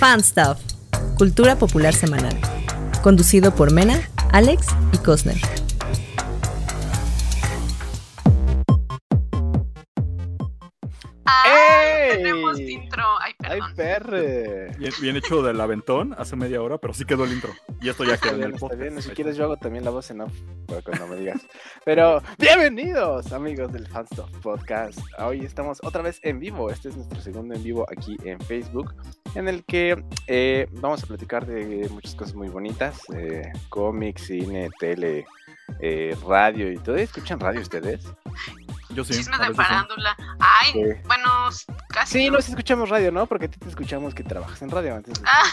Fan Stuff, Cultura Popular Semanal. Conducido por Mena, Alex y Cosner. Perre! Bien, bien hecho del aventón hace media hora, pero sí quedó el intro. Y esto ya Está quedó en bien, el está podcast. bien. Si quieres, yo hago también la voz en off para cuando me digas. Pero, bienvenidos, amigos del Fanstuff Podcast. Hoy estamos otra vez en vivo. Este es nuestro segundo en vivo aquí en Facebook, en el que eh, vamos a platicar de muchas cosas muy bonitas: eh, cómics, cine, tele, eh, radio y todo. ¿Escuchan radio ustedes? Yo sí. Chismes de veces sí. farándula. Ay, Sí. bueno, casi. Sí, no. nos escuchamos radio, ¿no? Porque a ti te escuchamos que trabajas en radio. Entonces, Ah,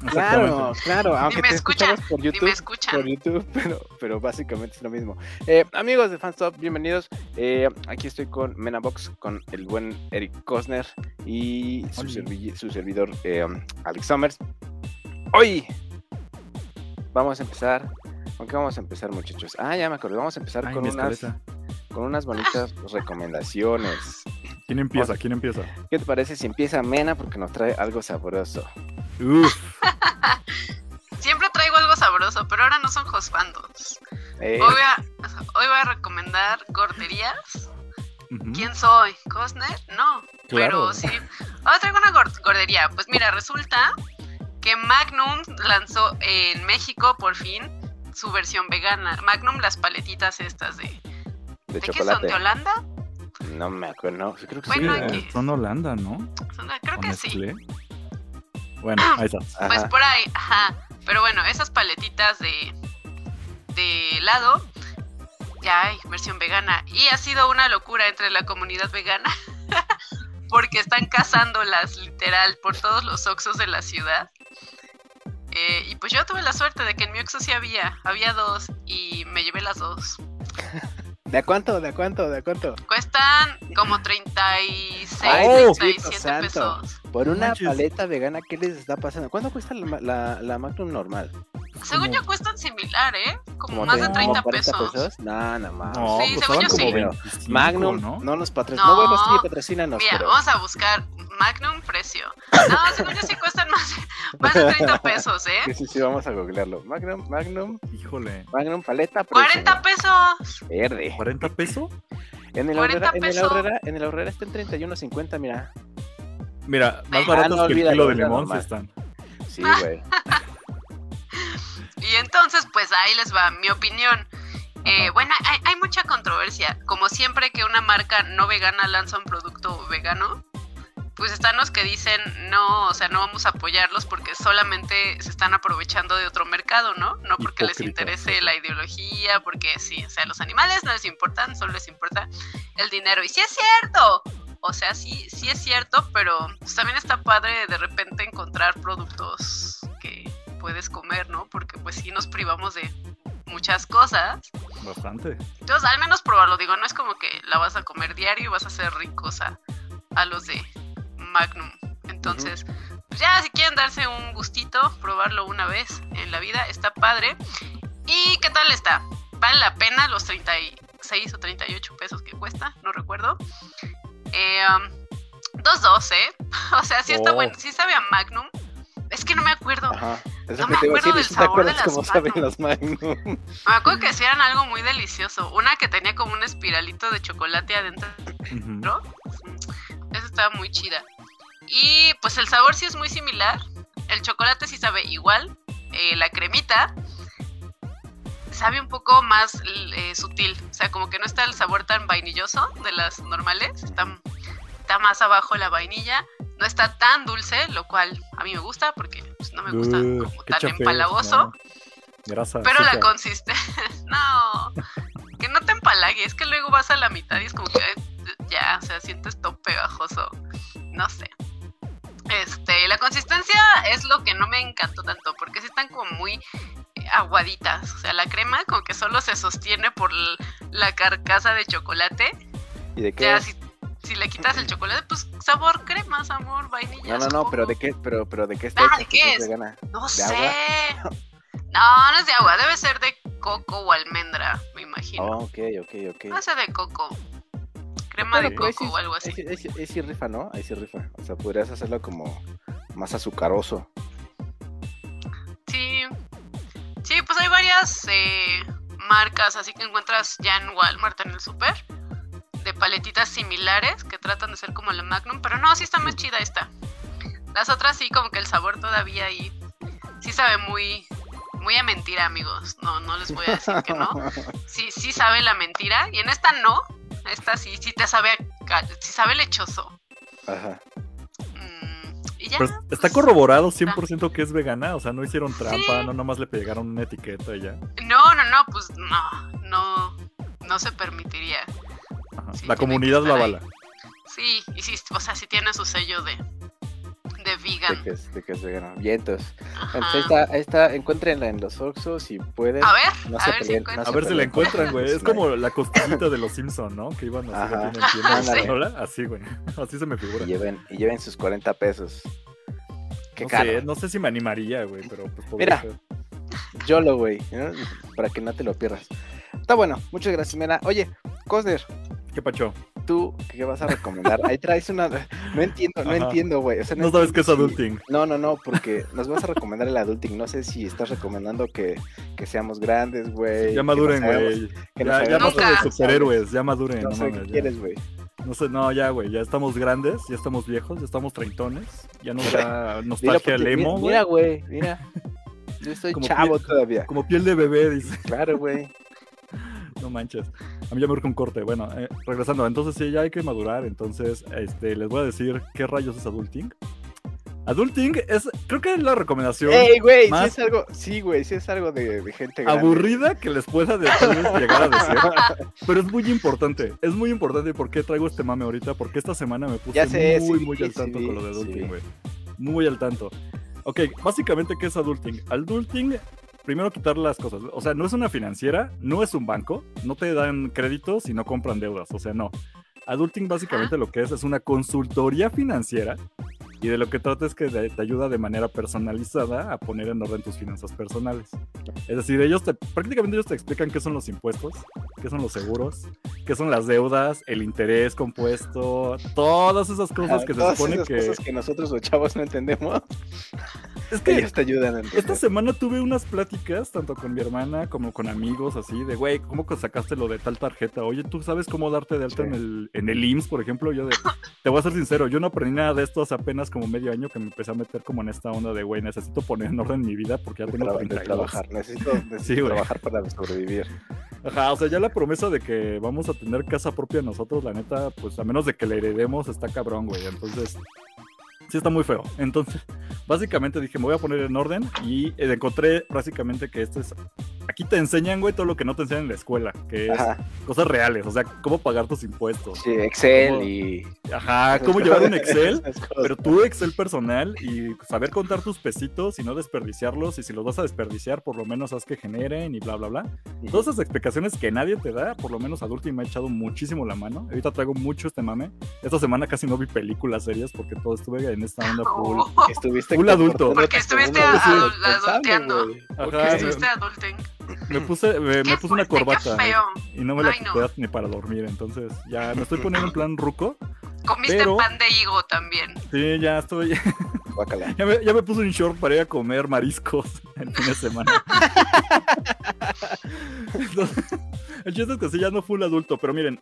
claro, claro. Aunque me te escuchan, escuchamos por ni YouTube. me escuchan. por YouTube, pero, pero básicamente es lo mismo. Eh, amigos de Fanstop, bienvenidos. Eh, aquí estoy con Menabox, con el buen Eric Cosner y su, servi- su servidor eh, Alex Summers. Hoy vamos a empezar. ¿Con qué vamos a empezar, muchachos? Ah, ya me acordé. Vamos a empezar Ay, con, unas, escaleta. Con unas bonitas recomendaciones. ¿Quién empieza? ¿Quién empieza? ¿Qué te parece si empieza Mena? Porque nos trae algo sabroso. Uf, Siempre traigo algo sabroso, pero ahora no son josfandos. Eh, Hoy voy a, hoy voy a recomendar gorderías. ¿Quién soy? ¿Cosner? No. Claro. Pero sí. Ahora traigo una gor- gordería. Pues mira, resulta que Magnum lanzó en México por fin su versión vegana. Magnum, las paletitas estas de. De ¿De qué son? chocolate. ¿De Holanda? No me acuerdo, no, creo que Bueno, sí. Aquí. son Holanda, ¿no? Son de- creo ¿O que sí. Bueno, ahí está. Pues por ahí, ajá. Pero bueno, esas paletitas de, de helado, ya hay versión vegana. Y ha sido una locura entre la comunidad vegana. porque están cazándolas literal por todos los oxos de la ciudad. Eh, y pues yo tuve la suerte de que en mi oxo sí había, había dos y me llevé las dos. ¿De a cuánto? ¿De a cuánto? ¿De a cuánto? Cuestan como 36, Ay, Diosito 37 santo. pesos. Por una manches. paleta vegana, ¿qué les está pasando? ¿Cuánto cuesta la, ma- la, la Magnum normal? Según yo cuestan similar, ¿eh? Como más de tre- 30 como 40 pesos. No, no más. No, Sí, costaban según yo sí. 25, Magnum ¿no? no, nos patrocina. No. Sí, patrocínanos, Mira, pero... vamos a buscar Magnum precio. No, según yo sí cuestan más, de- más de 30 pesos, Sí, ¿eh? sí, sí, vamos a googlearlo. Magnum, Magnum, Híjole. Magnum paleta. precio. 40 pesos. Verde. ¿40 pesos? En el 40 Aurrera, en el pesos. Aurrera, en el Aurrera está en 31.50, mira. Mira, más Ah, baratos no, que el kilo de limón sí normal. están. Sí, güey. Entonces, pues ahí les va mi opinión. Eh, bueno, hay, hay mucha controversia. Como siempre que una marca no vegana lanza un producto vegano, pues están los que dicen no, o sea, no vamos a apoyarlos porque solamente se están aprovechando de otro mercado, ¿no? No porque les Hipócritas, interese la ideología, porque sí, o sea, los animales no les importan, solo les importa el dinero. Y sí es cierto, o sea, sí, sí es cierto, pero pues, también está padre de repente encontrar productos puedes comer, ¿no? Porque pues sí nos privamos de muchas cosas. Bastante. Entonces, al menos probarlo, digo, no es como que la vas a comer diario y vas a ser ricosa a los de Magnum. Entonces, pues ya si quieren darse un gustito, probarlo una vez en la vida, está padre. ¿Y qué tal está? ¿Vale la pena los 36 o 38 pesos que cuesta? No recuerdo. Eh, um, 2.12, ¿eh? o sea, sí está Oh. bueno, sí sabe a Magnum. Es que no me acuerdo. Ajá. Eso No me acuerdo decir, del ¿sí ¿te sabor de acuerdas las cómo saben los Magnum? Me acuerdo que eran algo muy delicioso. Una que tenía como un espiralito de chocolate adentro. ¿no? Esa estaba muy chida. Y pues el sabor sí es muy similar. El chocolate sí sabe igual. Eh, la cremita sabe un poco más eh, sutil. O sea, como que no está el sabor tan vainilloso de las normales. Está, está más abajo la vainilla. No está tan dulce, lo cual a mí me gusta porque pues, no me gusta Uh, como tan empalagoso. no. Grasa. Pero la consistencia. no. Que no te empalague. Es que luego vas a la mitad y es como que ya, o sea, sientes todo pegajoso. No sé. Este, la consistencia es lo que no me encantó tanto, porque sí están como muy aguaditas. O sea, la crema como que solo se sostiene por la carcasa de chocolate. ¿Y de qué? Ya, es? si, si le quitas el chocolate, pues sabor crema, sabor vainilla. No, no, no, pero. ¿de qué, pero, pero ¿de qué está Ah? ¿de qué es es? vegana? No ¿De sé. agua? No, no es de agua, debe ser de coco o almendra, me imagino. Oh, ok, ok, ok. Sé de coco. Crema de Pero, coco o algo así. Sí- ahí sí rifa, ¿no? Ahí sí rifa. O sea, podrías hacerlo como más azucaroso. Sí, sí, pues hay varias eh, marcas, así que encuentras ya en Walmart, en el super, paletitas similares que tratan de ser como la Magnum, pero no, sí está más chida esta. Las otras sí, como que el sabor todavía ahí sí sabe muy, muy a mentira, amigos. No, no les voy a decir que no. Sí, sí sabe la mentira. Y en esta no. Esta sí, sí te sabe, a sí sabe lechoso. Ajá. Mm, y ya. Pero está pues, corroborado está. 100% que es vegana, o sea, no hicieron trampa, Sí. no nomás le pegaron una etiqueta y ya. No, no, no, pues no, no, no se permitiría. Ajá. Sí, la comunidad la bala. Sí, y sí, o sea, sí tiene su sello de, de De vegan. que es, de que es vegano. Vientos. Ajá. Entonces, ahí está, ahí está, encuéntrenla en los Oxxos si pueden. A ver, No a ver si peleen, encuentro. A ver si la encuentran, güey. Es como la costillita de los Simpson, ¿no? Que iban así, Ajá. tienen tienda Ah, sí. Así, güey. Así se me figura. Y lleven, y lleven sus 40 pesos. Qué no caro. sé, no sé si me animaría, güey, pero pues podría Mira. ser. YOLO, güey. ¿no? Para que no te lo pierdas. Está bueno, muchas gracias, Mena. Oye, Cosner, ¿Qué pacho? ¿tú qué vas a recomendar? Ahí traes una. No entiendo, no Ajá. entiendo, güey. O sea, No sabes qué es si- adulting. No, no, no, porque nos vas a recomendar el adulting. No sé si estás recomendando que, que seamos grandes, güey. Ya maduren, no güey. no Ya, ya basta de superhéroes, ya maduren. No No, sé mames, qué ya. quieres, güey. No sé, no, ya, güey, ya estamos grandes, ya estamos viejos, ya estamos treintones, ya nos da nostalgia porque- lemo, mira, güey. mira, güey, mira. Yo estoy Como chavo piel- todavía. Como piel de bebé, dice. Claro, güey. No manches. A mí ya me urge un corte. Bueno, eh, regresando, entonces sí, ya hay que madurar. Entonces, este, les voy a decir qué rayos es adulting. Adulting es, creo que es la recomendación Ey, güey, sí más es algo, sí, güey, sí es algo de, de gente grande. aburrida que les pueda llegar a decir. Pero es muy importante. Es muy importante. ¿Y por qué traigo este mame ahorita? Porque esta semana me puse sé, muy, sí, muy al sí tanto vi, con lo de sí adulting, güey. Muy al tanto. Ok, básicamente, ¿qué es adulting? Adulting, primero quitar las cosas. O sea, no es una financiera, no es un banco, no te dan créditos y no compran deudas. O sea, no. Adulting básicamente lo que es es una consultoría financiera y de lo que trata es que te ayuda de manera personalizada a poner en orden tus finanzas personales. Es decir, ellos te, prácticamente ellos te explican qué son los impuestos, qué son los seguros, qué son las deudas, el interés compuesto, todas esas cosas que se Todas supone esas que... cosas que nosotros los chavos no entendemos, Es que ellos te ayudan a entender. esta semana tuve unas pláticas, tanto con mi hermana como con amigos, así, de, güey, ¿cómo sacaste lo de tal tarjeta? Oye, ¿tú sabes cómo darte de alta Sí. en, el, en el IMSS, por ejemplo? Yo de, te voy a ser sincero, yo no aprendí nada de esto hace apenas como medio año que me empecé a meter como en esta onda de, güey, necesito poner en orden mi vida porque ya tengo traba- de 32. trabajar, necesito, necesito Sí, güey. trabajar para sobrevivir. Ajá, o sea, ya la promesa de que vamos a tener casa propia nosotros, la neta, pues a menos de que la heredemos, está cabrón, güey. Entonces, sí está muy feo. Entonces, básicamente dije, me voy a poner en orden y eh, encontré básicamente que esto es... Aquí te enseñan, güey, todo lo que no te enseñan en la escuela, que es Ajá, cosas reales, o sea, cómo pagar tus impuestos. sí, Excel ¿Cómo? y... Ajá, cómo llevar un Excel, pero tu Excel personal y saber contar tus pesitos y no desperdiciarlos y si los vas a desperdiciar, por lo menos haz que generen y bla, bla, bla. Todas esas explicaciones que nadie te da, por lo menos Adulting me ha echado muchísimo la mano. Ahorita traigo mucho este mame. Esta semana casi no vi películas serias porque todo estuve en esta onda full. Oh, Estuviste Full adulto. Porque estuviste adul- adulteando. me- estuviste adulting. Me puse, me, puse una corbata feo. y no me la Ay, no. quité ni para dormir. Entonces ya me estoy poniendo en plan ruco. Comiste Pero- pan de higo también. Sí, ya estoy. Ya me, ya me puse un short para ir a comer mariscos el fin de semana. Entonces, el chiste es que sí, ya no full adulto, pero miren,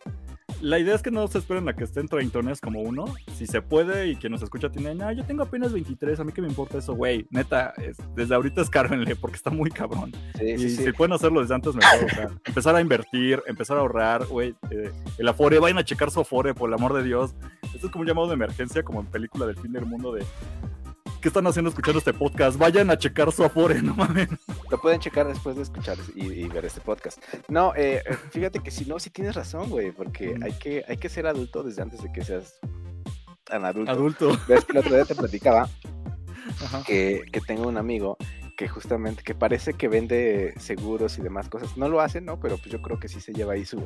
la idea es que no se esperen a que estén treintones como uno. Si se puede y quien nos escucha tiene, no, yo tengo apenas 23, a mí que me importa eso, güey. Neta, es- desde ahorita escárbenle porque está muy cabrón. Sí, Y sí, sí. si pueden hacerlo desde antes, mejor. O sea, empezar a invertir, empezar a ahorrar, güey. eh, el Afore, vayan a checar su Afore, por el amor de Dios. Esto es como un llamado de emergencia, como en película del fin del mundo de. ¿Qué están haciendo escuchando este podcast? Vayan a checar su Afore, no mames. Lo pueden checar después de escuchar y, y ver este podcast. No, eh, fíjate que si no, sí tienes razón, güey, porque Mm. hay que, hay que ser adulto desde antes de que seas tan adulto. Adulto. Ves que el otro día te platicaba Ajá. que, que tengo un amigo que justamente, que parece que vende seguros y demás cosas. No lo hace, ¿no? Pero pues yo creo que sí se lleva ahí su,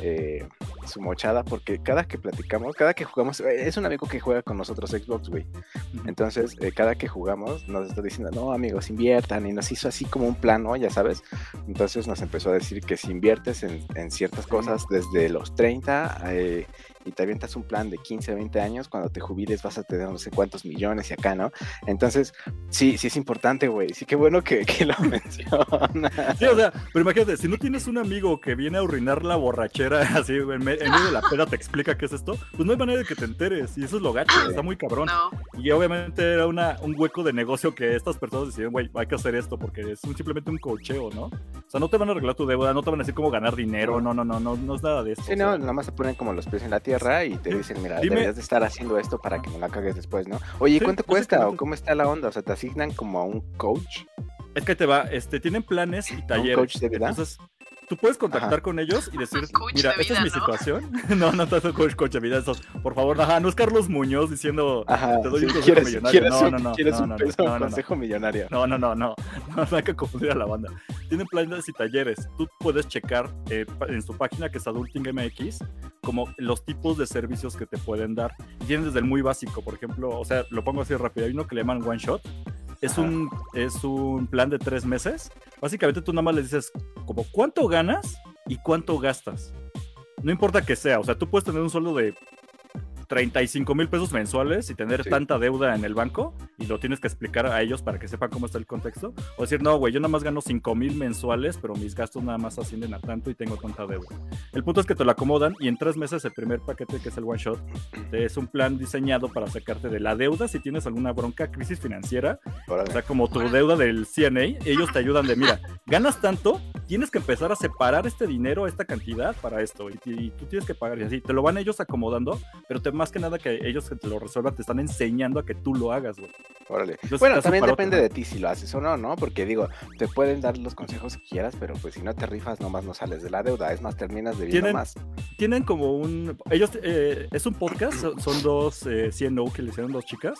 eh, su mochada, porque cada que platicamos, cada que jugamos, eh, es un amigo que juega con nosotros Xbox, güey. Entonces, eh, cada que jugamos, nos está diciendo, no, amigos, inviertan, y nos hizo así como un plan, ¿no? Ya sabes. Entonces nos empezó a decir que si inviertes en, en ciertas cosas desde los 30 eh, y te avientas un plan de 15, 20 años, cuando te jubiles vas a tener no sé cuántos millones y acá, ¿no? Entonces, sí, sí es importante, güey. Sí, qué bueno que, que lo mencionas. Sí, o sea, pero imagínate, si no tienes un amigo que viene a arruinar la borrachera, así, en, me- en medio de la peda te explica qué es esto, pues no hay manera de que te enteres. Y eso es lo gacho, está muy cabrón. No. Y obviamente era una, un hueco de negocio que estas personas decidieron, güey, hay que hacer esto porque es un- simplemente un cocheo, ¿no? O sea, no te van a arreglar tu deuda, no te van a decir cómo ganar dinero, no, no, no, no, no es nada de esto. Sí, o no, sea, nada más te ponen como los pies en la tierra y te dicen, mira, Dime- deberías de estar haciendo esto para que no la cagues después, ¿no? Oye, Sí, ¿cuánto cuesta o cómo está la onda? O sea, ¿te asignan como a un coach? Es que te va, este, tienen planes y talleres. coach de vida? Entonces, tú puedes contactar Ajá. con ellos y decir, Coach mira, de esta es mi ¿no? situación. no, no tanto coach, coach de vida, esos, por favor, ajá, no es Carlos Muñoz diciendo, Ajá, te doy sí, un consejo ¿quieres, millonario. quieres No, un, no, no, ¿quieres no, un no, peso no, no, no. consejo millonario? No, no, no, no, no, no hay que confundir a la banda. Tienen planes y talleres. Tú puedes checar eh, en su página que es Adulting MX como los tipos de servicios que te pueden dar. Y Tienen desde el muy básico, por ejemplo, o sea, lo pongo así rápido. Hay uno que le llaman One Shot. Es un, es un plan de tres meses. Básicamente tú nada más les dices como cuánto ganas y cuánto gastas. No importa que sea, o sea, tú puedes tener un sueldo de 35 mil pesos mensuales y tener Sí. tanta deuda en el banco y lo tienes que explicar a ellos para que sepan cómo está el contexto. O decir, no, güey, yo nada más gano 5 mil mensuales, pero mis gastos nada más ascienden a tanto y tengo tanta deuda. El punto es que te lo acomodan y en tres meses el primer paquete, que es el One Shot, es un plan diseñado para sacarte de la deuda si tienes alguna bronca, crisis financiera, Órale. o sea, como tu deuda del CNA, ellos te ayudan de, mira, ganas tanto, tienes que empezar a separar este dinero, esta cantidad para esto, y, y tú tienes que pagar, y así, te lo van ellos acomodando, pero te, más que nada que ellos que te lo resuelvan, te están enseñando a que tú lo hagas, güey. Órale. Entonces, Bueno, también depende de ti si lo haces o no, ¿no? Porque digo, te pueden dar los consejos que quieras, pero pues si no te rifas, nomás no sales de la deuda. Es más, terminas debiendo Tienen- más. Tienen como un, ellos, eh, es un podcast, son- dos eh, CNO que le hicieron dos chicas.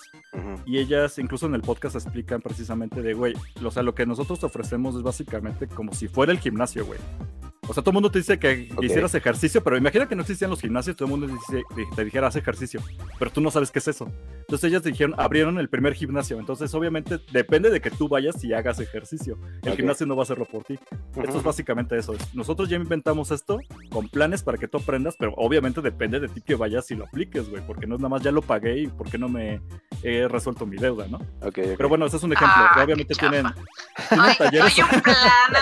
Y ellas, incluso en el podcast, explican precisamente de, güey, o sea, lo que nosotros te ofrecemos es básicamente como si fuera el gimnasio, güey. O sea, todo el mundo te dice que Ok. hicieras ejercicio, pero imagina que no existían los gimnasios, todo el mundo dice- te dijera haz ejercicio, pero tú no sabes qué es eso. Entonces ellas dijeron, abrieron el primer gimnasio, entonces obviamente depende de que tú vayas y hagas ejercicio. El Ok. gimnasio no va a hacerlo por ti. Esto es básicamente eso. Nosotros ya inventamos esto con planes para que tú aprendas, pero obviamente depende de ti que vayas y lo apliques, güey, porque no es nada más ya lo pagué y por qué no me he resuelto mi deuda, ¿no? Ok, ok. Pero bueno, ese es un ejemplo. Ah, obviamente tienen, No tienen hay, no talleres. hay un plan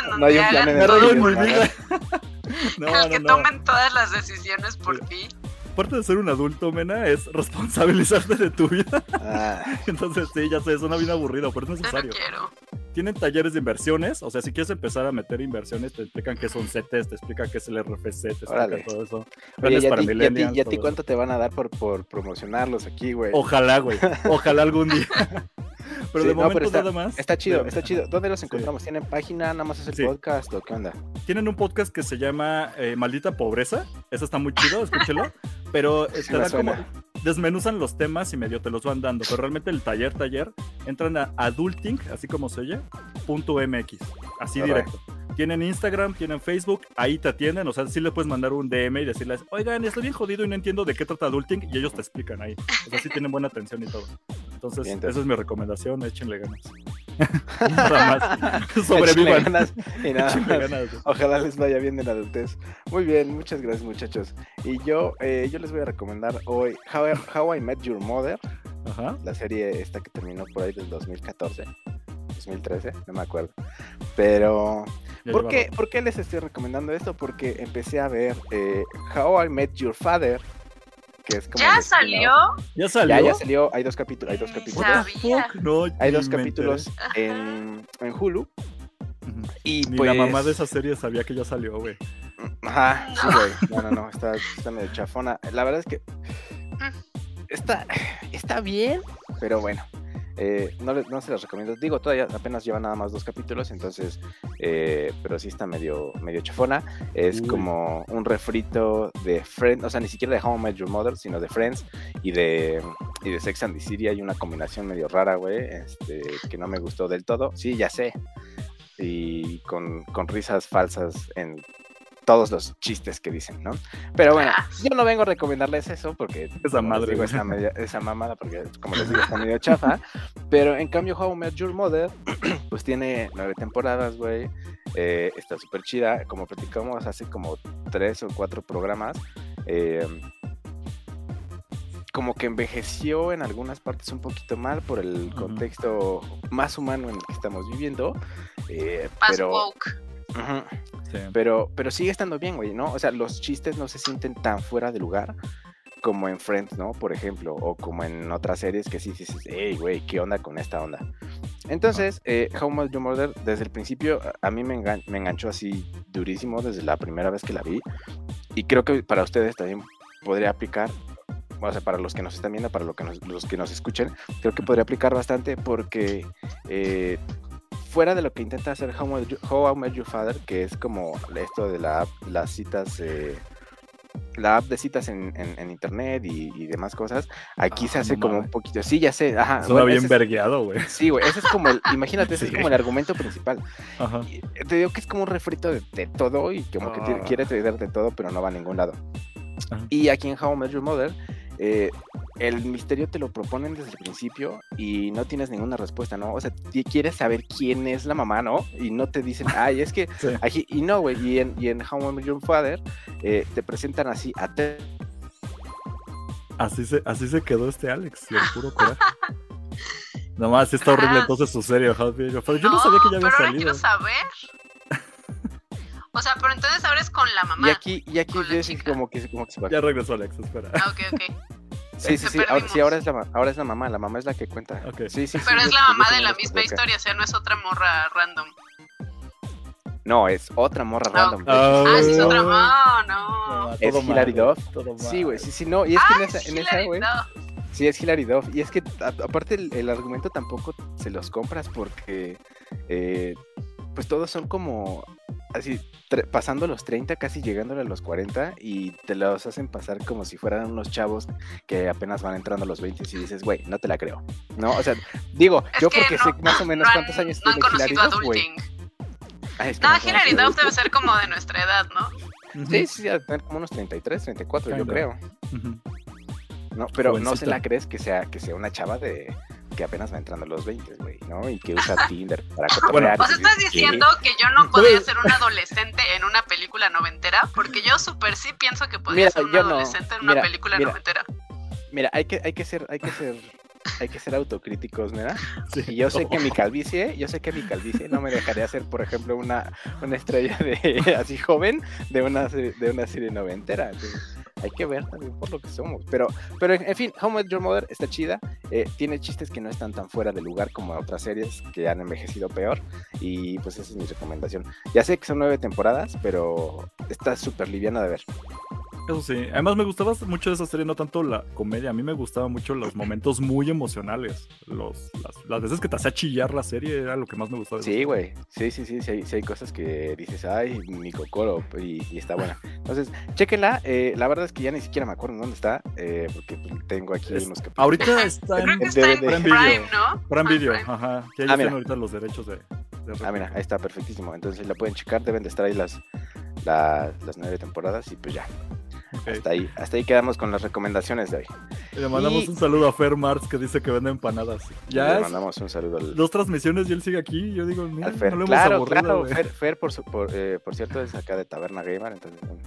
en donde No hay un plan en El ¿no? vida. No, que tomen todas las decisiones por Mira. ti. Parte de ser un adulto, Mena, es responsabilizarte de tu vida. Ah, Entonces, sí, ya sé, suena bien aburrido, pero es necesario. quiero. Tienen talleres de inversiones, o sea, si quieres empezar a meter inversiones, te explican qué son CETES, te explican qué es el RFC, te explican Órale. todo eso. Planes ¿y a para ti, y a ti- millennials, y a ti todo cuánto te van a dar por, por promocionarlos aquí, güey? Ojalá, güey. Ojalá algún día. Pero Sí, de no, momento pero está- nada más. Está chido, está chido. ¿Dónde los encontramos? ¿Tienen página? ¿Nada más es el Sí. podcast o qué onda? Tienen un podcast que se llama eh, Maldita Pobreza. Eso está muy chido, escúchelo. Pero Sí como. Desmenuzan los temas y medio te los van dando. Pero realmente el taller, taller, entran a adulting, así como se oye, punto MX. Así directo. Tienen Instagram, tienen Facebook, ahí te atienden. O sea, sí le puedes mandar un DM y decirles, oigan, estoy bien jodido y no entiendo de qué trata adulting. Y ellos te explican ahí. O sea, sí tienen buena atención y todo. Entonces, entonces. esa es mi recomendación. Échenle ganas. Nada más. Sobrevivan. ganas y nada más. ganas. Ojalá les vaya bien en la adultez. Muy bien, muchas gracias muchachos. Y yo, eh, yo les voy a recomendar hoy How, How I Met Your Mother, Ajá. la serie esta que terminó por ahí del 2014, 2013, no me acuerdo. Pero, ¿por qué. ¿por qué les estoy recomendando esto? Porque empecé a ver eh, How I Met Your Father, que es como... ¿Ya salió? ¿Ya salió? Ya, ya salió, hay dos capítulos, hay dos capítulos. No, Hay dos capítulos en, en Hulu. Y Ni pues... la mamá de esa serie sabía que ya salió, güey. Ajá, sí, güey. No, no, no, está, está medio chafona. La verdad es que está, está bien, pero bueno. Eh, no, no se las recomiendo. Digo, todavía apenas lleva nada más dos capítulos, entonces, eh, pero sí está medio, medio chafona. Es Uy. como un refrito de Friends, o sea, ni siquiera de How I Met Your Mother, sino de Friends y de, y de Sex and the City. Hay una combinación medio rara, güey, este, que no me gustó del todo. Sí, ya sé. Y con, con risas falsas en todos los chistes que dicen, ¿no? Pero bueno, Ah. yo no vengo a recomendarles eso porque Esa madre, digo, esa, media- esa mamada, porque como les digo, está medio chafa. Pero en cambio, How I Met Your Mother, pues tiene nueve temporadas, güey. eh, está súper chida. Como platicamos hace como tres o cuatro programas. eh, como que envejeció en algunas partes un poquito mal por el contexto más humano en el que estamos viviendo. eh, Más pero, woke. Sí. pero, pero sigue estando bien, güey, ¿no? O sea, los chistes no se sienten tan fuera de lugar como en Friends, ¿no? Por ejemplo, o como en otras series que sí dices, hey, güey, ¿qué onda con esta onda? Entonces, eh, How Much Your Mother, desde el principio, a- a mí me, engan- me enganchó así durísimo desde la primera vez que la vi. Y creo que para ustedes también podría aplicar, o sea, para los que nos están viendo, para lo que nos- los que nos escuchen, creo que podría aplicar bastante porque eh, fuera de lo que intenta hacer How, You- How I Met Your Father, que es como esto de la las citas, eh, la app de citas en, en- en internet y, y demás cosas, aquí se Ah, hace no como un poquito, sí, ya sé, ajá. Suena bueno, bien vergueado, güey. Sí, güey, ese es como el, imagínate, ese Sí. es como el argumento principal. Ajá. Y Te digo que es como un refrito de, de todo y como que te- Ah. quiere traer de todo, pero no va a ningún lado. Ajá. Y aquí en How I Met Your Mother, eh, el misterio te lo proponen desde el principio y no tienes ninguna respuesta, ¿no? O sea, quieres saber quién es la mamá, ¿no? Y no te dicen, ay, es que Sí. aquí, y no, güey, y en, y en How I Met Your Father eh, te presentan así a Ted Así se, así se quedó este Alex, le puro coraje. Nomás está horrible Ah. entonces su serie. How I Met Your Father. Yo no, sabía que ya había pero ahora salido. quiero saber. Entonces ahora es con la mamá. y aquí, y aquí como que, como que se va. Ya regresó Alex, espera. Ah, ok, ok. Sí, sí, sí, ahora, sí, ahora es, la, ahora es la mamá, la mamá es la que cuenta. Ok. Sí, sí, sí, Pero es la mamá de la misma historia, o sea, no es otra morra random. No, es otra morra Ah, random. Ah, sí, es otra Oh. morra. No, no. Es Todo Hilary mal, Duff. todo Sí, güey, sí, sí, no. Y es que Ah, en esa, es en esa, güey. Sí, es Hilary Duff. Y es que a- aparte el, el argumento tampoco se los compras porque eh, pues todos son como así pasando los 30, casi llegándole a los 40 y te los hacen pasar como si fueran unos chavos que apenas van entrando a los 20 y dices, güey, no te la creo. No, o sea, digo, Es yo que porque no- sé más o menos no han- cuántos años no han tiene Hilary conocido Duff, güey. Ah, No, Hilary. Duff debe ser como de nuestra edad, ¿no? Sí, sí, a tener como unos 33, 34, yo creo. No, pero no se la crees que sea, que sea una chava de que apenas va entrando a los 20, güey, ¿no? Y que usa Tinder para cotorrear. O y sea, dices, estás diciendo que yo no podría ser un adolescente en una película noventera, porque yo súper sí pienso que podría Mira, ser un yo no. adolescente en una Mira, película mira. noventera. Mira, hay que, hay que ser, hay que ser, hay que ser autocríticos, ¿verdad? Sí. Y yo sé que mi calvicie, yo sé que mi calvicie no me dejaría ser, por ejemplo, una, una estrella de así joven de una serie, de una serie noventera. Entonces, hay que ver también por lo que somos. Pero, pero en, fin, How Met Your Mother está chida. eh, tiene chistes que no están tan fuera de lugar como otras series que han envejecido peor. Y pues esa es mi recomendación. Ya sé que son nueve temporadas, pero está súper liviana de ver. Eso sí. Además me gustaba mucho de esa serie, no tanto la comedia. A mí me gustaban mucho los momentos muy emocionales. Los, las, las veces que te hacía chillar la serie era lo que más me gustaba. Sí, güey. Sí, sí, sí, sí hay, sí hay cosas que dices, ay, mi cocoro, y, y está buena. Entonces, chéquenla. eh, la verdad es que ya ni siquiera me acuerdo dónde está, eh, porque tengo aquí Es- unos capítulos. Ahorita está en en DVD. Prime, Prime Video. ¿no? Prime Ah, Video. Prime. Ajá. Que Ah, ellos mira. tienen ahorita los derechos de. de Ah, mira, ahí está perfectísimo. Entonces la pueden checar, deben de estar ahí las, la- las nueve temporadas y pues ya. Ok. Hasta ahí, hasta ahí quedamos con las recomendaciones de hoy. Le mandamos Y- un saludo a Fer Marx que dice que vende empanadas. Ya Le es mandamos un saludo al, dos transmisiones y él sigue aquí. Yo digo, mira, Fer. no lo hemos claro, aburrido, claro. Fer, Fer, por, su- por, eh, por cierto, es acá de Taberna Gamer. Entonces, un,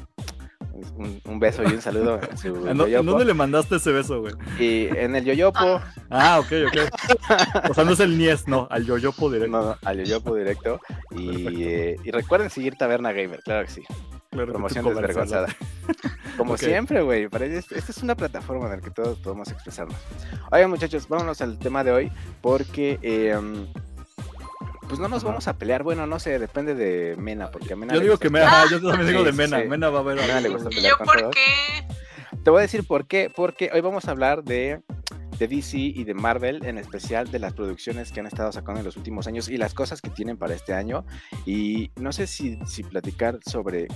un- un beso y un saludo en su ¿En, dó- en yoyopo. dónde le mandaste ese beso, güey? Y en el yoyopo. Ah, ok, ok. O sea, no es el Nies, no, al yoyopo directo. No, no, al yoyopo directo. Y, eh, y recuerden seguir Taberna Gamer, claro que sí. Claro Promoción desvergonzada. Como siempre, güey. esta es una plataforma en la que todos podemos expresarnos. Oigan, muchachos, vámonos al tema de hoy. Porque, eh, pues no nos Ajá. vamos a pelear. Bueno, no sé, depende de Mena. Porque a Mena Yo le digo que me, pelear. ajá, yo también digo de Mena. sí. Mena va a ver A Mena le gusta ¿Y pelear yo con por todos. qué? Te voy a decir por qué. Porque hoy vamos a hablar de, de DC y de Marvel, en especial de las producciones que han estado sacando en los últimos años y las cosas que tienen para este año. Y no sé si, si platicar sobre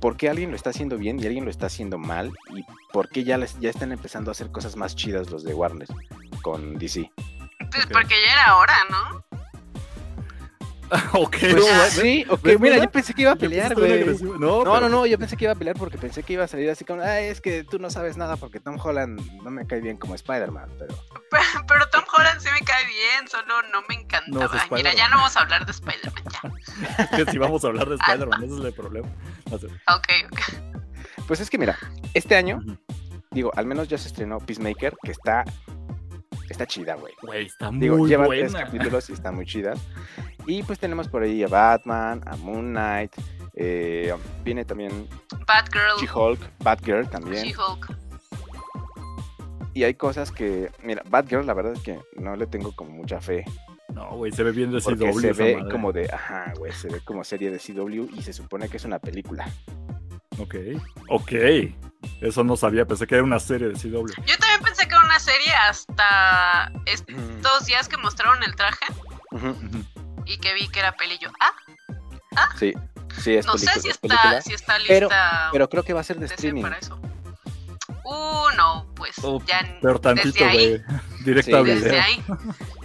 por qué alguien lo está haciendo bien y alguien lo está haciendo mal y por qué ya, les, ya están empezando a hacer cosas más chidas los de Warner con DC. Pues porque ya era hora, ¿no? ok, Pues, no, güey. sí, ok, ¿Ves, mira, verdad? yo pensé que iba a pelear, güey. No, No, pero- no, no, yo pensé que iba a pelear porque pensé que iba a salir así como, ay, es que tú no sabes nada porque Tom Holland no me cae bien como Spider-Man, pero... Pero, pero Tom Holland sí me cae bien, solo no me encantaba. No, Mira, ya no vamos a hablar de Spider-Man, ya. que si vamos a hablar de Spider-Man, ese es el problema. No sé. Ok, ok. Pues es que mira, este año Ujú. digo, al menos ya se estrenó Peacemaker, que está, está chida, güey. Güey, está Digo, muy lleva tres buena. capítulos y están muy chidas. Y pues tenemos por ahí a Batman, a Moon Knight, eh, viene también Batgirl, She-Hulk, Batgirl también. She-Hulk. Y hay cosas que, mira, Batgirl la verdad es que no le tengo como mucha fe. No, güey, se ve bien de Porque CW se ve madre. como de, ajá, güey, se ve como serie de CW y se supone que es una película. Ok, ok. Eso no sabía, pensé que era una serie de CW. Yo también pensé que era una serie hasta estos días que mostraron el traje. Y que vi que era peli. Yo, ah, Sí, sí, es no película. sé si es está, si está pero- lista pero creo que va a ser de streaming. para eso. Uh, no, pues Oh, ya Pero tantito desde ahí, de directa a Sí, desde video. ahí.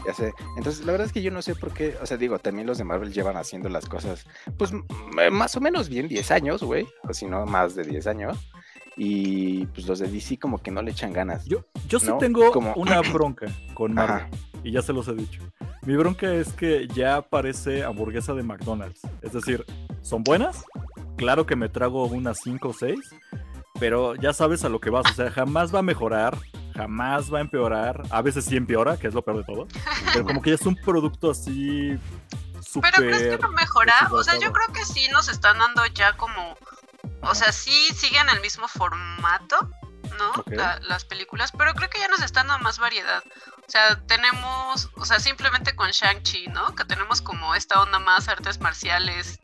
Ya sé. Entonces, la verdad es que yo no sé por qué, o sea, digo, también los de Marvel llevan haciendo las cosas, pues, más o menos bien 10 años, güey, o si no, más de 10 años. Y pues los de DC como que no le echan ganas. Yo, yo sí ¿No? tengo Como- una bronca con Marvel. Ajá. Y ya se los he dicho. Mi bronca es que ya parece hamburguesa de McDonald's. Es decir, ¿son buenas? Claro que me trago unas 5 o 6. Pero ya sabes a lo que vas. O sea, jamás va a mejorar. Jamás va a empeorar. A veces sí empeora, que es lo peor de todo. Pero como que ya es un producto así. Súper. Pero crees que no mejora, o sea, yo creo que sí nos están dando ya como, o sea, sí siguen el mismo formato, ¿no? La- las películas, pero creo que ya nos están dando más variedad. O sea, tenemos, o sea, simplemente con Shang-Chi, ¿no? Que tenemos como esta onda más artes marciales,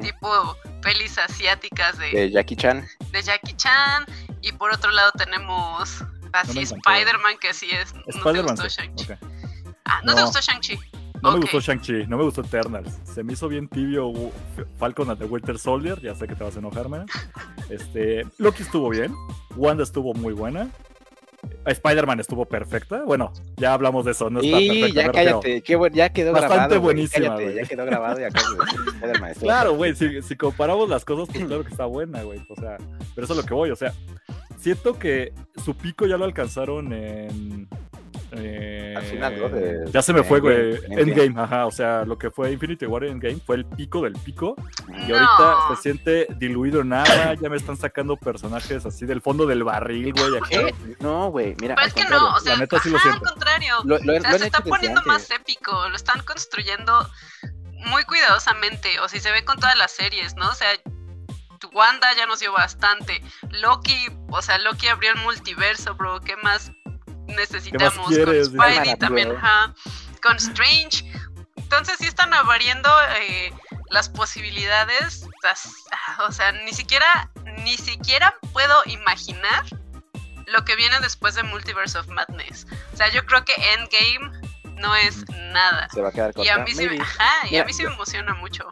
tipo pelis asiáticas de, De Jackie Chan. de Jackie Chan, y por otro lado tenemos así encantó. Spider-Man, que sí es. ¿No te Spider-Man. gustó. Shang-Chi? Ah, ¿no, te No. gustó Shang-Chi? No me gustó Shang-Chi, no me gustó Eternals. Se me hizo bien tibio uh, Falcon and the Winter Soldier. Ya sé que te vas a enojar, man. Este, Loki estuvo bien. Wanda estuvo muy buena. Spider-Man estuvo perfecta. Bueno, ya hablamos de eso. No está y perfecta, ya cállate, qué buen- ya quedó Bastante grabado. güey, buenísima, cállate, ya quedó grabado y decir Spider-Man Claro, güey, si, si comparamos las cosas, pues claro que está buena, güey. O sea, pero eso es lo que voy. O sea, siento que su pico ya lo alcanzaron en. Eh, Al final, ¿no? De- ya se me fue, güey. Endgame, ajá. O sea, lo que fue Infinity War Endgame fue el pico del pico. Y No. ahorita se siente diluido en nada. Ya me están sacando personajes así del fondo del barril, güey. ¿Qué? No, güey, mira. Pero es que contrario. no, o sea, la neta sí lo al siento. contrario. Lo, lo- O sea, se está poniendo antes. más épico, lo están construyendo muy cuidadosamente, o si se ve con todas las series, ¿no? O sea, Wanda ya nos dio bastante, Loki, o sea, Loki abrió el multiverso, bro, ¿qué más necesitamos? quieres? Con Spidey también, ajá, con Strange, entonces sí están abriendo eh, las posibilidades, o sea, ni siquiera, ni siquiera puedo imaginar lo que viene después de Multiverse of Madness. O sea, yo creo que Endgame no es nada. Se va a quedar Y a corta. mí sí, me, Maybe. ajá, y a mí sí me emociona mucho.